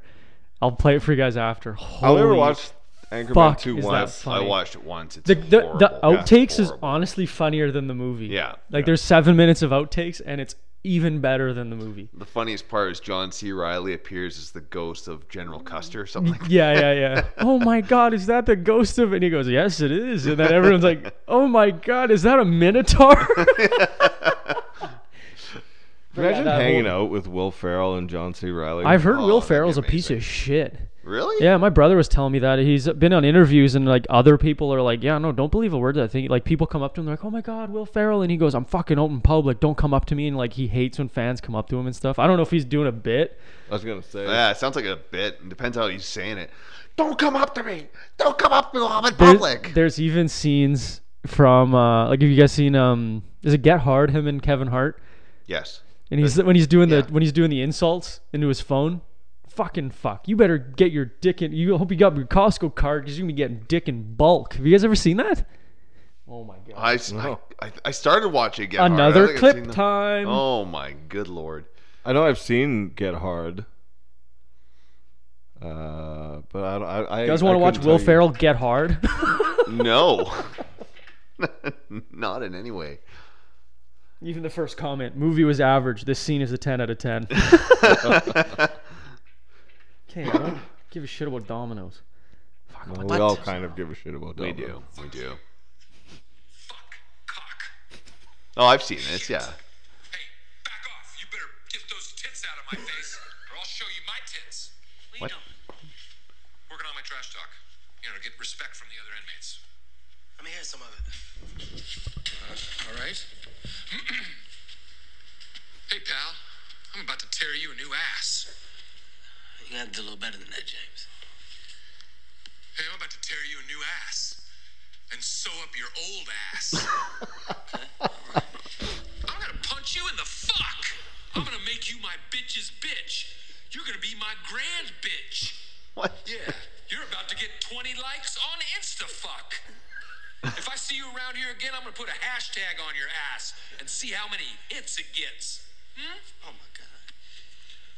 [SPEAKER 1] I'll play it for you guys after.
[SPEAKER 3] I'll never watch Anchorman
[SPEAKER 1] fuck,
[SPEAKER 3] two once.
[SPEAKER 2] I watched it once. It's
[SPEAKER 1] The the, the
[SPEAKER 2] horrible. Yeah,
[SPEAKER 1] outtakes is honestly funnier than the movie.
[SPEAKER 2] Yeah.
[SPEAKER 1] like there's seven minutes of outtakes, and it's even better than the movie.
[SPEAKER 2] The funniest part is John C. Reilly appears as the ghost of General Custer or something like that.
[SPEAKER 1] Yeah, yeah, yeah. oh my God, is that the ghost of? And he goes, Yes, it is. And then everyone's like, Oh my God, is that a minotaur?
[SPEAKER 3] Imagine
[SPEAKER 1] that
[SPEAKER 3] hanging
[SPEAKER 1] whole-
[SPEAKER 3] out with Will Ferrell and John C. Reilly.
[SPEAKER 1] I've heard
[SPEAKER 2] Oh,
[SPEAKER 1] Will
[SPEAKER 2] that'd
[SPEAKER 1] Ferrell's a piece of shit.
[SPEAKER 2] Really?
[SPEAKER 1] Yeah, my brother was telling me that he's been on interviews and like other people are like, yeah, no, don't believe a word that thing. Like people come up to him, they're like, oh my god, Will Ferrell, and he goes, I'm fucking out in public, don't come up to me, and like he hates when fans come up to him and stuff. I don't know if he's doing a bit.
[SPEAKER 3] I was gonna say.
[SPEAKER 2] Yeah, it sounds like a bit. It depends how he's saying it. Don't come up to me. Don't come up to me I'm in
[SPEAKER 1] There-
[SPEAKER 2] public.
[SPEAKER 1] there's even scenes from uh like have you guys seen um is it Get Hard him and Kevin Hart
[SPEAKER 2] yes.
[SPEAKER 1] and he's when he's doing the when he's doing the insults into his phone. Fucking fuck! You better get your dick in. You hope you got your Costco card because you're gonna be getting dick in bulk. Have you guys ever seen that? Oh my god!
[SPEAKER 2] I started watching Get Hard.
[SPEAKER 1] Another
[SPEAKER 2] think I've
[SPEAKER 1] clip time.
[SPEAKER 2] Oh my good lord.
[SPEAKER 3] I know I've seen Get Hard. Uh, but I don't. I, I
[SPEAKER 1] You guys want to watch Will Ferrell get hard?
[SPEAKER 2] No. Not in any way.
[SPEAKER 1] Even the first comment, movie was average. This scene is a 10 out of 10. Okay, I don't give a shit about Domino's. Fuck,
[SPEAKER 3] Well, we
[SPEAKER 1] the-
[SPEAKER 3] all kind of give a shit about dominoes.
[SPEAKER 2] We
[SPEAKER 3] Domino's.
[SPEAKER 2] do. We do.
[SPEAKER 5] Fuck. Cock.
[SPEAKER 2] Oh, I've seen this. Yeah.
[SPEAKER 5] Hey, back off. You better get those tits out of my face, or I'll show you my tits.
[SPEAKER 4] What? you?
[SPEAKER 5] Working on my trash talk. You know, to get respect from the other inmates.
[SPEAKER 7] Let me hear some of it.
[SPEAKER 5] Uh, all right. hey, pal. I'm about to tear you a new ass.
[SPEAKER 7] You gotta do a little better than that, James.
[SPEAKER 5] Hey, I'm about to tear you a new ass and sew up your old ass. I'm gonna punch you in the fuck. I'm gonna make you my bitch's bitch. You're gonna be my grand bitch.
[SPEAKER 2] What?
[SPEAKER 5] Yeah, you're about to get 20 likes on InstaFuck. If I see you around here again, I'm gonna put a hashtag on your ass and see how many hits it gets. Hmm?
[SPEAKER 7] Oh my god.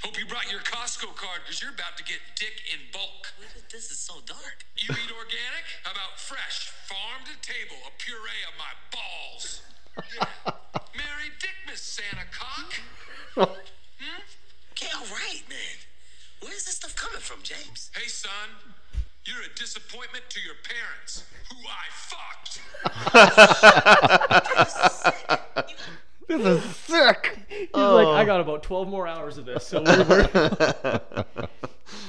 [SPEAKER 5] Hope you brought your Costco card because you're about to get dick in bulk.
[SPEAKER 7] What is- This is so dark.
[SPEAKER 5] You eat organic? How about fresh, farm to table, a puree of my balls? Yeah. Merry Dickmas, Santa cock. Hmm?
[SPEAKER 7] Okay, all right, man. Where's this stuff coming from, James?
[SPEAKER 5] Hey, son, you're a disappointment to your parents, who I fucked.
[SPEAKER 2] This is sick.
[SPEAKER 1] He's like, I got about 12 more hours of this. So we're, we're-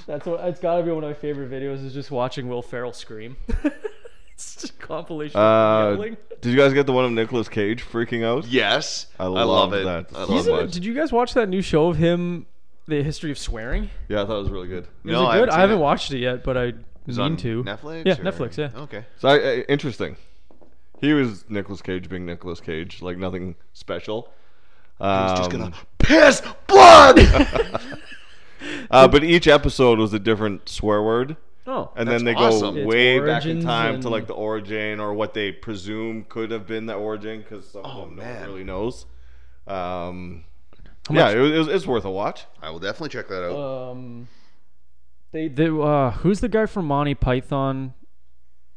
[SPEAKER 1] that's what it's got to be one of my favorite videos is just watching Will Ferrell scream. it's just a compilation of
[SPEAKER 3] Uh,
[SPEAKER 1] yelling.
[SPEAKER 3] did you guys get the one of Nicolas Cage freaking out?
[SPEAKER 2] Yes.
[SPEAKER 3] I
[SPEAKER 2] I,
[SPEAKER 3] love
[SPEAKER 2] love it.
[SPEAKER 3] that
[SPEAKER 2] I love it.
[SPEAKER 1] it. Did you guys watch that new show of him, The History of Swearing?
[SPEAKER 3] Yeah, I thought it was really good.
[SPEAKER 1] Is
[SPEAKER 2] No,
[SPEAKER 1] it
[SPEAKER 2] I haven't
[SPEAKER 1] I haven't
[SPEAKER 2] it.
[SPEAKER 1] watched it yet, but I
[SPEAKER 2] Is
[SPEAKER 1] mean
[SPEAKER 2] on
[SPEAKER 1] to.
[SPEAKER 2] Netflix?
[SPEAKER 1] Yeah,
[SPEAKER 2] or-
[SPEAKER 1] Netflix, yeah.
[SPEAKER 2] Okay.
[SPEAKER 3] So I, I, interesting. He was Nicolas Cage being Nicolas Cage, like nothing special. Um,
[SPEAKER 2] Just gonna piss blood.
[SPEAKER 3] uh, but each episode was a different swear word.
[SPEAKER 1] Oh,
[SPEAKER 3] And
[SPEAKER 2] That's
[SPEAKER 3] then they
[SPEAKER 2] awesome.
[SPEAKER 3] go
[SPEAKER 1] Its
[SPEAKER 3] way back in
[SPEAKER 1] origins
[SPEAKER 3] time to
[SPEAKER 1] and-
[SPEAKER 3] like the origin or what they presume could have been the origin because some
[SPEAKER 2] Oh,
[SPEAKER 3] of them no
[SPEAKER 2] man.
[SPEAKER 3] one really knows. Um, yeah, it was, it was, it's worth a watch.
[SPEAKER 2] I will definitely check that out.
[SPEAKER 1] um, they they uh, who's the guy from Monty Python?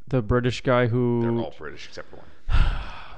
[SPEAKER 1] The British guy who
[SPEAKER 2] They're
[SPEAKER 1] who
[SPEAKER 2] all British except for one.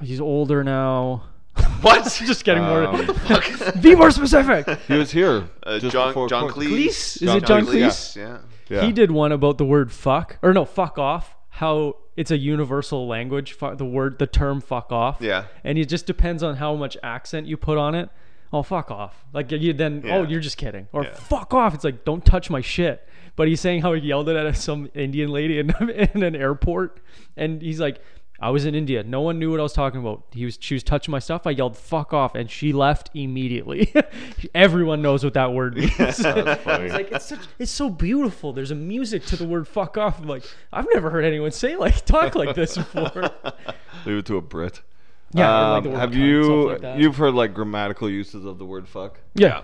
[SPEAKER 1] he's older now.
[SPEAKER 2] What?
[SPEAKER 1] Just getting more.
[SPEAKER 3] Um,
[SPEAKER 1] Be more specific.
[SPEAKER 3] he was here.
[SPEAKER 2] Uh,
[SPEAKER 3] just
[SPEAKER 2] John
[SPEAKER 3] before
[SPEAKER 2] John
[SPEAKER 3] Queen-
[SPEAKER 2] Cleese.
[SPEAKER 1] Cleese? Is it John
[SPEAKER 2] Cleese? Yeah.
[SPEAKER 3] Yeah.
[SPEAKER 1] He did one about the word fuck, or no, fuck off. how it's a universal language. fu- The word, the term "fuck off."
[SPEAKER 2] Yeah.
[SPEAKER 1] And it just depends on how much accent you put on it. Oh, fuck off! Like you then, oh, you're just kidding. Or
[SPEAKER 2] Yeah.
[SPEAKER 1] fuck off! It's like don't touch my shit. But he's saying how he yelled it at some Indian lady in, in an airport, and he's like, "I was in India. No one knew what I was talking about. He was she was touching my stuff. I yelled fuck off, and she left immediately. Everyone knows what that word means. It's like it's such it's so beautiful. There's a music to the word fuck off. I'm like, I've never heard anyone say like talk like this before.
[SPEAKER 3] Leave it to a Brit.
[SPEAKER 1] Yeah, like,
[SPEAKER 3] Um,
[SPEAKER 1] word
[SPEAKER 3] have you
[SPEAKER 1] like
[SPEAKER 3] you've heard like grammatical uses of the word fuck?
[SPEAKER 1] yeah.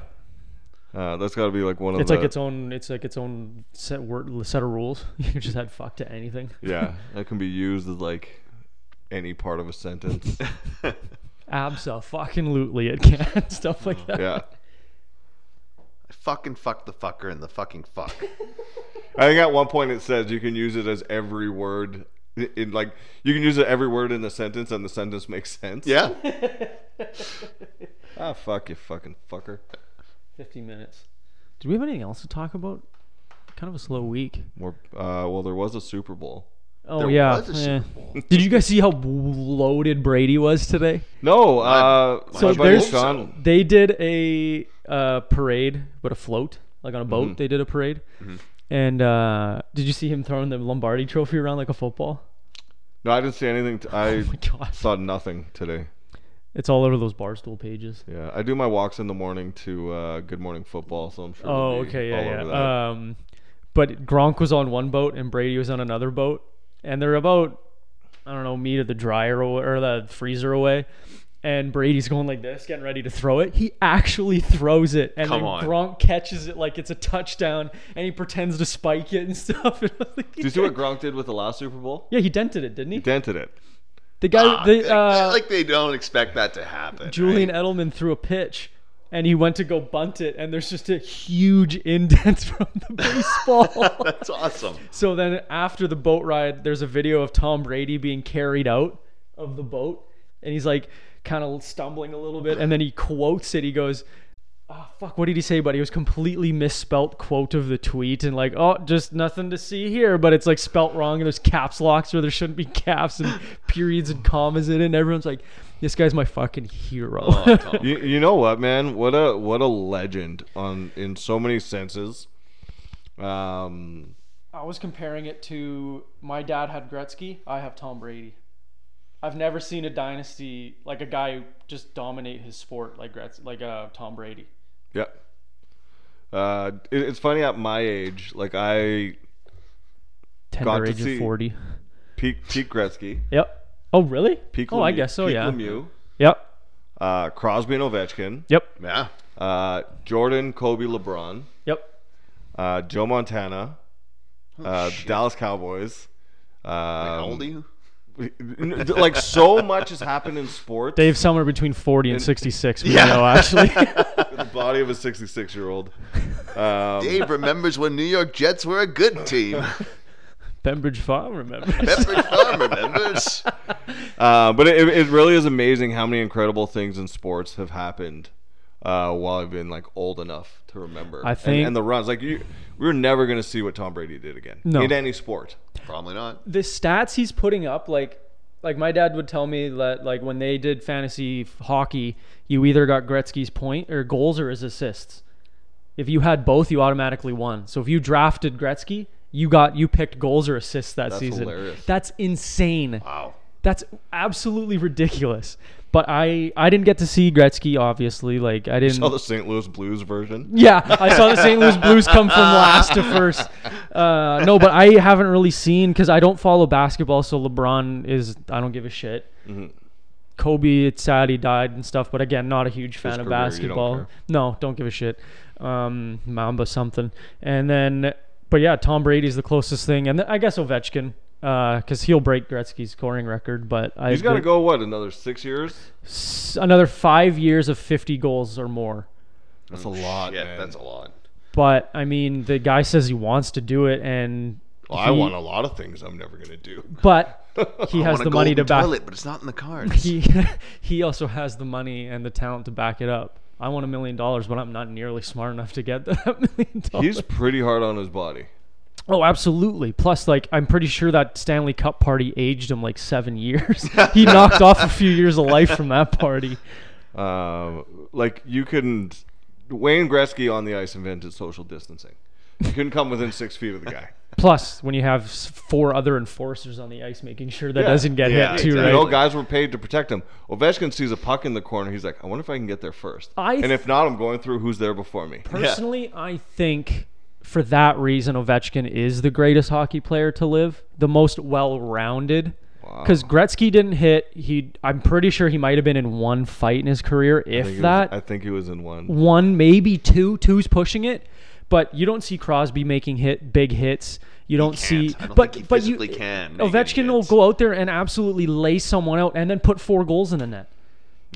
[SPEAKER 3] Uh, that's got to be like one of
[SPEAKER 1] It's
[SPEAKER 3] the
[SPEAKER 1] like its own it's like its own set word set of rules. You can just add fuck to anything.
[SPEAKER 3] yeah that can be used as like any part of a sentence.
[SPEAKER 1] Absolutely it can. Stuff like that.
[SPEAKER 3] yeah.
[SPEAKER 2] I fucking fuck the fucker and the fucking fuck.
[SPEAKER 3] I think at one point it says you can use it as every word in, in like you can use it every word in the sentence and the sentence makes sense.
[SPEAKER 2] Yeah.
[SPEAKER 3] Ah, fuck you, fucking fucker.
[SPEAKER 1] Fifty minutes. Do we have anything else to talk about? Kind of a slow week.
[SPEAKER 3] More. Uh, well, there was a Super Bowl.
[SPEAKER 1] Oh
[SPEAKER 2] There
[SPEAKER 1] yeah.
[SPEAKER 2] was a
[SPEAKER 1] yeah.
[SPEAKER 2] Super Bowl.
[SPEAKER 1] Did you guys see how loaded Brady was today?
[SPEAKER 3] No. Uh,
[SPEAKER 2] I
[SPEAKER 1] So
[SPEAKER 3] my
[SPEAKER 1] there's
[SPEAKER 3] Sean.
[SPEAKER 1] they did a uh, parade, but a float, like on a boat.
[SPEAKER 3] Mhm.
[SPEAKER 1] They did a parade, and uh, did you see him throwing the Lombardi Trophy around like a football?
[SPEAKER 3] No, I didn't see anything. T- I
[SPEAKER 1] Oh
[SPEAKER 3] saw nothing today.
[SPEAKER 1] it's all over those barstool pages.
[SPEAKER 3] Yeah, I do my walks in the morning to uh, Good Morning Football, so I'm sure.
[SPEAKER 1] Oh,
[SPEAKER 3] it'll
[SPEAKER 1] okay,
[SPEAKER 3] all
[SPEAKER 1] yeah,
[SPEAKER 3] over
[SPEAKER 1] yeah.
[SPEAKER 3] that.
[SPEAKER 1] Um, but Gronk was on one boat and Brady was on another boat, and they're about I don't know me to the dryer or, or the freezer away. And Brady's going like this, getting ready to throw it. He actually throws it, and
[SPEAKER 2] Come
[SPEAKER 1] then
[SPEAKER 2] on.
[SPEAKER 1] Gronk catches it like it's a touchdown, and he pretends to spike it and stuff. And I was like,
[SPEAKER 3] Did you see what Gronk did with the last Super Bowl?
[SPEAKER 1] Yeah, he dented it, didn't he?
[SPEAKER 3] He dented it.
[SPEAKER 1] The guy,
[SPEAKER 2] Ah,
[SPEAKER 1] the,
[SPEAKER 2] like-
[SPEAKER 1] uh,
[SPEAKER 2] like they don't expect that to happen.
[SPEAKER 1] Julian
[SPEAKER 2] right?
[SPEAKER 1] Edelman threw a pitch, and he went to go bunt it, and there's just a huge indent from the baseball.
[SPEAKER 2] That's awesome.
[SPEAKER 1] So then after the boat ride, there's a video of Tom Brady being carried out of the boat, and he's like kind of stumbling a little bit, and then he quotes it. He goes, "Oh fuck, what did he say?" But he was completely misspelt quote of the tweet, and like, "Oh, just nothing to see here," but it's like spelt wrong, and there's caps locks where there shouldn't be caps, and periods and commas in it, and everyone's like, "This guy's my fucking hero."
[SPEAKER 2] Oh,
[SPEAKER 3] You, you know what, man? What a what a legend on in so many senses. Um,
[SPEAKER 1] I was comparing it to my dad had Gretzky, I have Tom Brady. I've never seen a dynasty like a guy just dominate his sport like Gretz, like uh, Tom Brady.
[SPEAKER 3] yeah. Uh, it, it's funny at my age, like I
[SPEAKER 1] Tender
[SPEAKER 3] Got to
[SPEAKER 1] age
[SPEAKER 3] see-
[SPEAKER 1] of forty.
[SPEAKER 3] peak peak Gretzky,
[SPEAKER 1] Yep. Oh really?
[SPEAKER 3] peak.
[SPEAKER 1] oh, I
[SPEAKER 3] Lemieux-
[SPEAKER 1] guess so.
[SPEAKER 3] peak
[SPEAKER 1] Yeah.
[SPEAKER 3] Lemieux,
[SPEAKER 1] Yep.
[SPEAKER 3] uh, Crosby and Ovechkin,
[SPEAKER 1] Yep.
[SPEAKER 2] Yeah.
[SPEAKER 3] uh, Jordan, Kobe, LeBron,
[SPEAKER 1] Yep.
[SPEAKER 3] uh, Joe Montana, uh,
[SPEAKER 2] shit.
[SPEAKER 3] Dallas Cowboys. Um,
[SPEAKER 2] How old are you?
[SPEAKER 3] like so much has happened in sports.
[SPEAKER 1] Dave somewhere between forty and
[SPEAKER 3] And-
[SPEAKER 1] sixty-six. We
[SPEAKER 2] Yeah.
[SPEAKER 1] know actually.
[SPEAKER 3] the body of a 66 year old. Um,
[SPEAKER 2] Dave remembers when New York Jets were a good team.
[SPEAKER 1] Pembridge Farm, remember?
[SPEAKER 2] Pepperidge Farm remembers.
[SPEAKER 3] Uh, but it, it really is amazing how many incredible things in sports have happened uh, while I've been like old enough to remember.
[SPEAKER 1] I
[SPEAKER 3] And-
[SPEAKER 1] think-
[SPEAKER 3] and, the runs like you, we were never going to see what Tom Brady did again
[SPEAKER 1] No.
[SPEAKER 3] in any sport.
[SPEAKER 2] Probably not.
[SPEAKER 1] the stats he's putting up like like my dad would tell me that like when they did fantasy hockey you either got Gretzky's point or goals or his assists if you had both you automatically won so if you drafted Gretzky you got you picked goals or assists that
[SPEAKER 3] That's
[SPEAKER 1] season
[SPEAKER 3] hilarious.
[SPEAKER 1] that's insane
[SPEAKER 2] Wow.
[SPEAKER 1] that's absolutely ridiculous but I I didn't get to see Gretzky obviously like I didn't
[SPEAKER 3] Saw the St. Louis Blues version.
[SPEAKER 1] yeah, I saw the St. Louis Blues come from last to first. Uh, no, but I haven't really seen because I don't follow basketball. So LeBron is I don't give a shit. Kobe, it's sad he died and stuff, but again, not a huge fan of
[SPEAKER 3] career, you don't
[SPEAKER 1] basketball. No, don't give a shit. Um, Mamba something, and then, but yeah, Tom Brady's the closest thing, and I guess Ovechkin, uh, because he'll break Gretzky's scoring record. But I
[SPEAKER 3] He's got to go what another six years?
[SPEAKER 1] s- another five years of 50 goals or more.
[SPEAKER 3] That's a lot,
[SPEAKER 2] Yeah,
[SPEAKER 3] man.
[SPEAKER 2] that's a lot.
[SPEAKER 1] But I mean, the guy says he wants to do it, and
[SPEAKER 3] Well, I want a lot of things I'm never going to do.
[SPEAKER 1] But he
[SPEAKER 2] I
[SPEAKER 1] has
[SPEAKER 2] want a
[SPEAKER 1] the money to
[SPEAKER 2] golden
[SPEAKER 1] back.
[SPEAKER 2] toilet, but it's not in the cards.
[SPEAKER 1] He he also has the money and the talent to back it up. I want a million dollars, but I'm not nearly smart enough to get that million dollars.
[SPEAKER 3] He's pretty hard on his body.
[SPEAKER 1] Oh, absolutely. Plus, like, I'm pretty sure that Stanley Cup party aged him like seven years. he knocked off a few years of life from that party.
[SPEAKER 3] Um, like you couldn't. Wayne Gretzky on the ice invented social distancing. You couldn't come within six feet of the guy.
[SPEAKER 1] Plus, when you have four other enforcers on the ice making sure that
[SPEAKER 3] Yeah.
[SPEAKER 1] doesn't get
[SPEAKER 2] Yeah,
[SPEAKER 1] hit too,
[SPEAKER 2] exactly.
[SPEAKER 1] right?
[SPEAKER 3] You know, guys were paid to protect him. Ovechkin sees a puck in the corner. He's like, I wonder if I can get there first.
[SPEAKER 1] I
[SPEAKER 3] and if not, I'm going through who's there before me.
[SPEAKER 1] Personally, I think for that reason, Ovechkin is the greatest hockey player to live, the most well-rounded. Because Gretzky didn't hit. He, I'm pretty sure he might have been in one fight in his career,
[SPEAKER 3] I
[SPEAKER 1] if
[SPEAKER 3] think he was-
[SPEAKER 1] that.
[SPEAKER 3] I think he was in one.
[SPEAKER 1] one, maybe two. Two's pushing it, but you don't see Crosby making hit big hits. You don't see.
[SPEAKER 2] I don't
[SPEAKER 1] but but you,
[SPEAKER 2] can
[SPEAKER 1] Ovechkin will go out there and absolutely lay someone out and then put four goals in the net.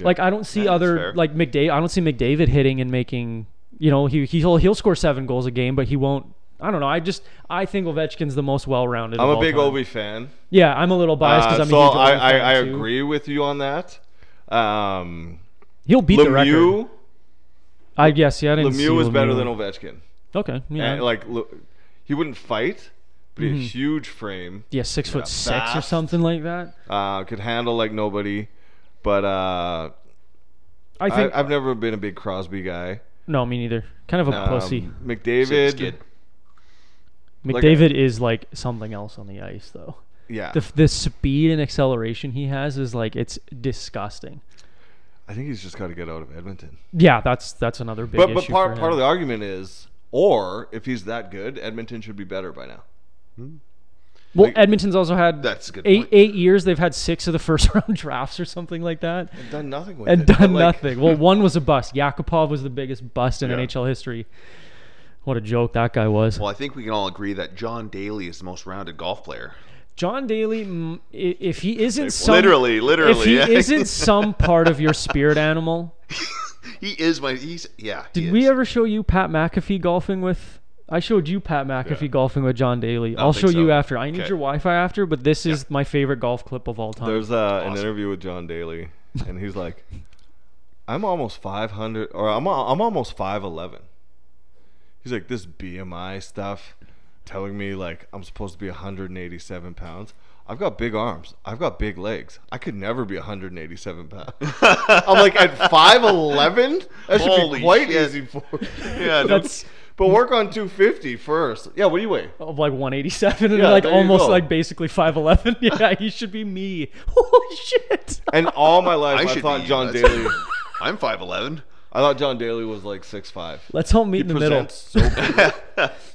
[SPEAKER 1] Like I don't see
[SPEAKER 2] Yeah, that's
[SPEAKER 1] other like McDavid. I don't see McDavid hitting and making. You know, he he'll he'll score seven goals a game, but he won't. I don't know. I just I think Ovechkin's the most well-rounded.
[SPEAKER 3] I'm a big
[SPEAKER 1] time.
[SPEAKER 3] Ovi fan.
[SPEAKER 1] Yeah, I'm a little biased because
[SPEAKER 3] Uh,
[SPEAKER 1] I'm
[SPEAKER 3] so
[SPEAKER 1] a huge
[SPEAKER 3] I,
[SPEAKER 1] Ovi
[SPEAKER 3] I,
[SPEAKER 1] fan
[SPEAKER 3] I
[SPEAKER 1] too.
[SPEAKER 3] agree with you on that. Um,
[SPEAKER 1] He'll beat the record. I guess. Yeah, I didn't see
[SPEAKER 3] Lemieux is better than Ovechkin.
[SPEAKER 1] Okay. Yeah.
[SPEAKER 3] And, like, look, he wouldn't fight, but he had a huge frame.
[SPEAKER 1] yeah, six foot six or
[SPEAKER 3] fast.
[SPEAKER 1] something like that.
[SPEAKER 3] Uh, could handle like nobody. But uh,
[SPEAKER 1] I think
[SPEAKER 3] I, I've never been a big Crosby guy.
[SPEAKER 1] No, me neither. Kind of a
[SPEAKER 3] Um,
[SPEAKER 1] pussy.
[SPEAKER 3] McDavid.
[SPEAKER 2] Skid.
[SPEAKER 3] like
[SPEAKER 1] McDavid is like something else on the ice, though.
[SPEAKER 3] Yeah,
[SPEAKER 1] The the speed and acceleration he has is like it's disgusting.
[SPEAKER 3] I think he's just got to get out of Edmonton.
[SPEAKER 1] Yeah, that's that's another big
[SPEAKER 3] But
[SPEAKER 1] issue
[SPEAKER 3] but part
[SPEAKER 1] for
[SPEAKER 3] part of the argument is, or if he's that good, Edmonton should be better by now. Hmm.
[SPEAKER 1] well,
[SPEAKER 3] like-
[SPEAKER 1] Edmonton's also had
[SPEAKER 2] That's a good
[SPEAKER 1] eight
[SPEAKER 2] point.
[SPEAKER 1] eight years. They've had six of the first round drafts or something like that,
[SPEAKER 3] And done nothing with
[SPEAKER 1] and
[SPEAKER 3] it. But,
[SPEAKER 1] done
[SPEAKER 3] like,
[SPEAKER 1] nothing. Well, one was a bust. Yakupov was the biggest bust in
[SPEAKER 3] Yeah.
[SPEAKER 1] NHL history. What a joke that guy was.
[SPEAKER 2] Well, I think we can all agree that John Daly is the most rounded golf player.
[SPEAKER 1] John Daly, if he isn't some,
[SPEAKER 2] Literally, literally,
[SPEAKER 1] if he
[SPEAKER 2] yeah.
[SPEAKER 1] isn't some part of your spirit animal,
[SPEAKER 2] He is my. He's yeah. he
[SPEAKER 1] Did we
[SPEAKER 2] is.
[SPEAKER 1] ever show you Pat McAfee golfing with? I showed you Pat McAfee
[SPEAKER 3] Yeah.
[SPEAKER 1] golfing with John Daly. I'll show
[SPEAKER 2] think
[SPEAKER 1] you after. I need
[SPEAKER 2] Okay.
[SPEAKER 1] your Wi-Fi after, but this is my favorite golf clip of all time.
[SPEAKER 3] There's uh, an interview with John Daly, and he's like, "I'm almost 500, or I'm I'm almost 5'11." He's like, "This BMI stuff, telling me like I'm supposed to be 187 pounds. I've got big arms. I've got big legs. I could never be 187 pounds." I'm like, at 5'11, that should
[SPEAKER 2] Holy
[SPEAKER 3] be quite
[SPEAKER 2] shit.
[SPEAKER 3] easy for.
[SPEAKER 2] Yeah, no-
[SPEAKER 1] That's
[SPEAKER 3] But work on 250 first. Yeah, what do you weigh?
[SPEAKER 1] of like 187 and
[SPEAKER 3] Yeah,
[SPEAKER 1] like
[SPEAKER 3] there you
[SPEAKER 1] almost
[SPEAKER 3] go.
[SPEAKER 1] like basically 5'11. yeah, he should be me. Holy shit!
[SPEAKER 3] And all my life,
[SPEAKER 2] I
[SPEAKER 3] I,
[SPEAKER 2] should
[SPEAKER 3] thought
[SPEAKER 2] be-
[SPEAKER 3] John
[SPEAKER 2] that's-
[SPEAKER 3] Daly.
[SPEAKER 2] I'm five eleven.
[SPEAKER 3] I thought John Daly was like 6'5".
[SPEAKER 1] Let's all meet
[SPEAKER 3] He
[SPEAKER 1] in the middle.
[SPEAKER 3] so.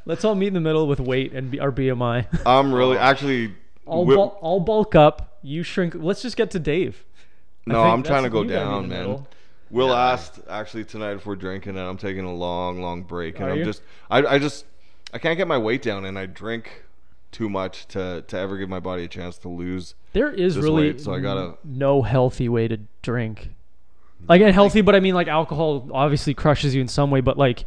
[SPEAKER 1] Let's all meet in the middle with weight and B- our BMI.
[SPEAKER 3] I'm really actually.
[SPEAKER 1] I'll, bul- I'll bulk up. You shrink. Let's just get to Dave.
[SPEAKER 3] No, I'm trying to go
[SPEAKER 1] you gotta be in
[SPEAKER 3] down, man.
[SPEAKER 1] middle.
[SPEAKER 3] Will
[SPEAKER 2] Yeah.
[SPEAKER 3] asked actually tonight if we're drinking, and I'm taking a long, long break, and
[SPEAKER 1] Are
[SPEAKER 3] I'm
[SPEAKER 1] you?
[SPEAKER 3] just, I, I just, I can't get my weight down, and I drink too much to to ever give my body a chance to lose.
[SPEAKER 1] There is really
[SPEAKER 3] weight, so I gotta-
[SPEAKER 1] no healthy way to drink. Like and healthy, but I mean like alcohol obviously crushes you in some way, but like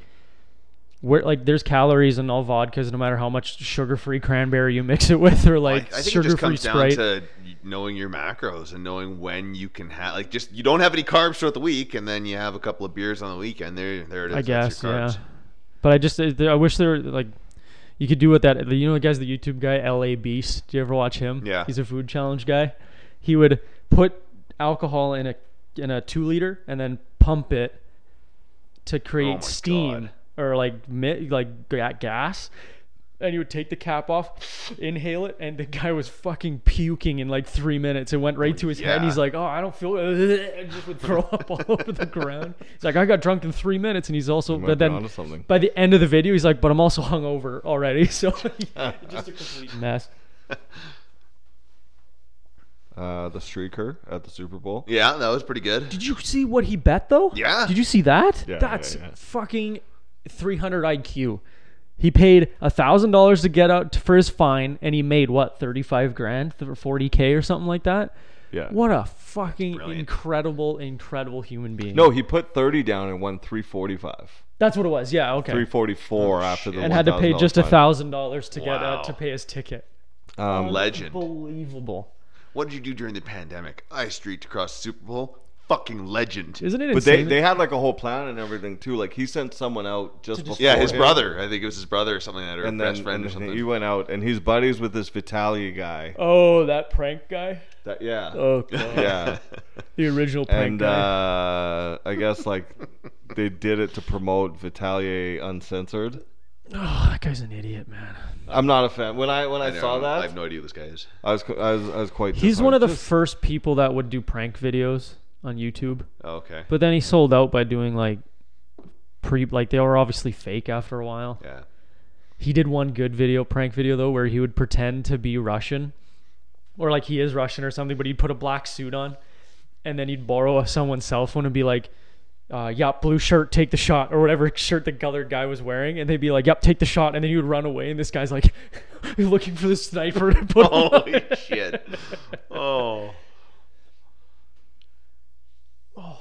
[SPEAKER 1] where like there's calories in all vodkas no matter how much sugar-free cranberry you mix it with or
[SPEAKER 2] I,
[SPEAKER 1] like
[SPEAKER 2] I think it
[SPEAKER 1] sugar-free
[SPEAKER 2] just comes
[SPEAKER 1] Sprite.
[SPEAKER 2] down to knowing your macros and knowing when you can have like just you don't have any carbs throughout the week, and then you have a couple of beers on the weekend. There, there it is.
[SPEAKER 1] I guess, yeah. But I just uh, I wish there like you could do what that you know the guy's the YouTube guy LA Beast. Do you ever watch him?
[SPEAKER 2] Yeah.
[SPEAKER 1] He's a food challenge guy. He would put alcohol in a in a two liter and then pump it to create
[SPEAKER 2] Oh
[SPEAKER 1] steam
[SPEAKER 2] God.
[SPEAKER 1] Or like mi- like gas. And he would take the cap off, inhale it, and the guy was fucking puking in like three minutes. It went right to his head. And he's like, "Oh, I don't feel," and just would throw up all over the ground. He's like, "I got drunk in three minutes," and he's also,
[SPEAKER 3] might
[SPEAKER 1] but
[SPEAKER 3] be
[SPEAKER 1] then
[SPEAKER 3] something.
[SPEAKER 1] by the end of the video, he's like, "But I'm also hungover already." So just a complete mess.
[SPEAKER 3] Uh, the streaker at the Super Bowl.
[SPEAKER 2] Yeah, that was pretty good.
[SPEAKER 1] Did you see what he bet though?
[SPEAKER 2] Yeah.
[SPEAKER 1] Did you see that?
[SPEAKER 3] Yeah,
[SPEAKER 1] That's
[SPEAKER 3] yeah, yeah.
[SPEAKER 1] fucking 300 IQ. He paid a thousand dollars to get out for his fine, and he made what 35 grand, 40k or something like that.
[SPEAKER 3] Yeah.
[SPEAKER 1] What a fucking
[SPEAKER 2] Brilliant.
[SPEAKER 1] incredible, incredible human being.
[SPEAKER 3] No, he put 30 down and won 345.
[SPEAKER 1] that's what it was. Yeah, okay.
[SPEAKER 3] 344 after the
[SPEAKER 1] and had to pay just a thousand dollars to get
[SPEAKER 2] Wow.
[SPEAKER 1] uh, to pay his ticket.
[SPEAKER 3] Um,
[SPEAKER 2] Legend.
[SPEAKER 1] Unbelievable.
[SPEAKER 2] What did you do during the pandemic? I streaked across the Super Bowl. Fucking legend.
[SPEAKER 1] Isn't it
[SPEAKER 3] But they,
[SPEAKER 1] insane?
[SPEAKER 3] they had like a whole plan and everything too. Like he sent someone out just before.
[SPEAKER 2] Yeah, his
[SPEAKER 3] him,
[SPEAKER 2] brother. I think it was his brother or something like that, or
[SPEAKER 3] and
[SPEAKER 2] best
[SPEAKER 3] then
[SPEAKER 2] friend
[SPEAKER 3] and
[SPEAKER 2] or something.
[SPEAKER 3] he went out and he's buddies with this Vitaly guy.
[SPEAKER 1] oh, that prank guy.
[SPEAKER 3] That, yeah,
[SPEAKER 1] Oh, God.
[SPEAKER 3] yeah.
[SPEAKER 1] the original prank
[SPEAKER 3] and
[SPEAKER 1] guy.
[SPEAKER 3] uh, I guess like they did it to promote Vitaly Uncensored.
[SPEAKER 1] oh, that guy's an idiot, man.
[SPEAKER 3] I'm not a fan. When I when I,
[SPEAKER 2] know,
[SPEAKER 3] saw that, I
[SPEAKER 2] have no idea who this guy is.
[SPEAKER 3] I was I was I was quite.
[SPEAKER 1] He's one of the
[SPEAKER 3] disappointed.
[SPEAKER 1] first people that would do prank videos on YouTube.
[SPEAKER 2] Oh, okay.
[SPEAKER 1] But then he sold out by doing like pre like they were obviously fake after a while.
[SPEAKER 2] Yeah.
[SPEAKER 1] He did one good video prank video though where he would pretend to be Russian or like he is Russian or something, but he'd put a black suit on and then he'd borrow someone's cell phone and be like uh, yep, blue shirt, take the shot, or whatever shirt the other guy was wearing, and they'd be like, "Yep, take the shot," and then he would run away, and this guy's like, looking for the sniper to put. him on.
[SPEAKER 2] Holy shit. Oh. Oh.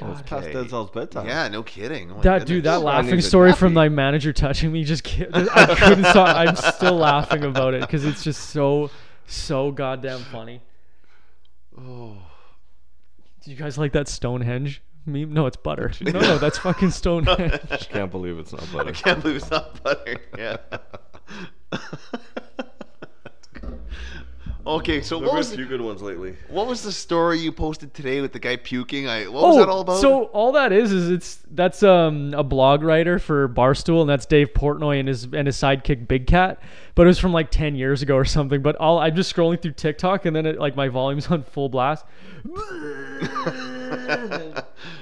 [SPEAKER 3] It's past
[SPEAKER 2] Okay.
[SPEAKER 3] Denzel's bedtime.
[SPEAKER 2] Yeah, no kidding. Oh my
[SPEAKER 1] That dude, that laughing
[SPEAKER 3] need a
[SPEAKER 1] story from
[SPEAKER 3] nappy.
[SPEAKER 1] my manager touching me just ki- I couldn't stop. I'm still laughing about it because it's just so so goddamn funny. Oh, do you guys like that Stonehenge meme? No, it's butter. No, no, that's fucking Stonehenge.
[SPEAKER 3] I can't believe it's not butter.
[SPEAKER 2] I can't believe it's not butter. Yeah. okay, so
[SPEAKER 3] There
[SPEAKER 2] what
[SPEAKER 3] have
[SPEAKER 2] was
[SPEAKER 3] been a few good ones lately.
[SPEAKER 2] what was the story you posted today with the guy puking? I what was that all about?
[SPEAKER 1] Oh, So all that is is it's that's um a blog writer for Barstool and that's Dave Portnoy and his and his sidekick Big Cat, but it was from like ten years ago or something. But all I'm just scrolling through TikTok and then it, like my volume's on full blast.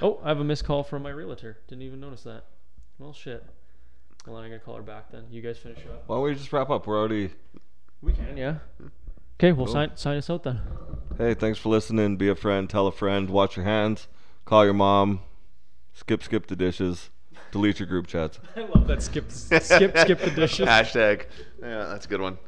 [SPEAKER 1] oh, I have a missed call from my realtor. Didn't even notice that. Well, shit. Well, I'm gonna call her back then. You guys finish up.
[SPEAKER 3] Why don't we just wrap up? We're already.
[SPEAKER 1] We can, yeah. Okay, well sign sign us out then.
[SPEAKER 3] Hey, thanks for listening. Be a friend. Tell a friend. Watch your hands. Call your mom. Skip, skip the dishes. Delete your group chats.
[SPEAKER 1] I love that skip skip skip the dishes.
[SPEAKER 2] Hashtag. Yeah, that's a good one.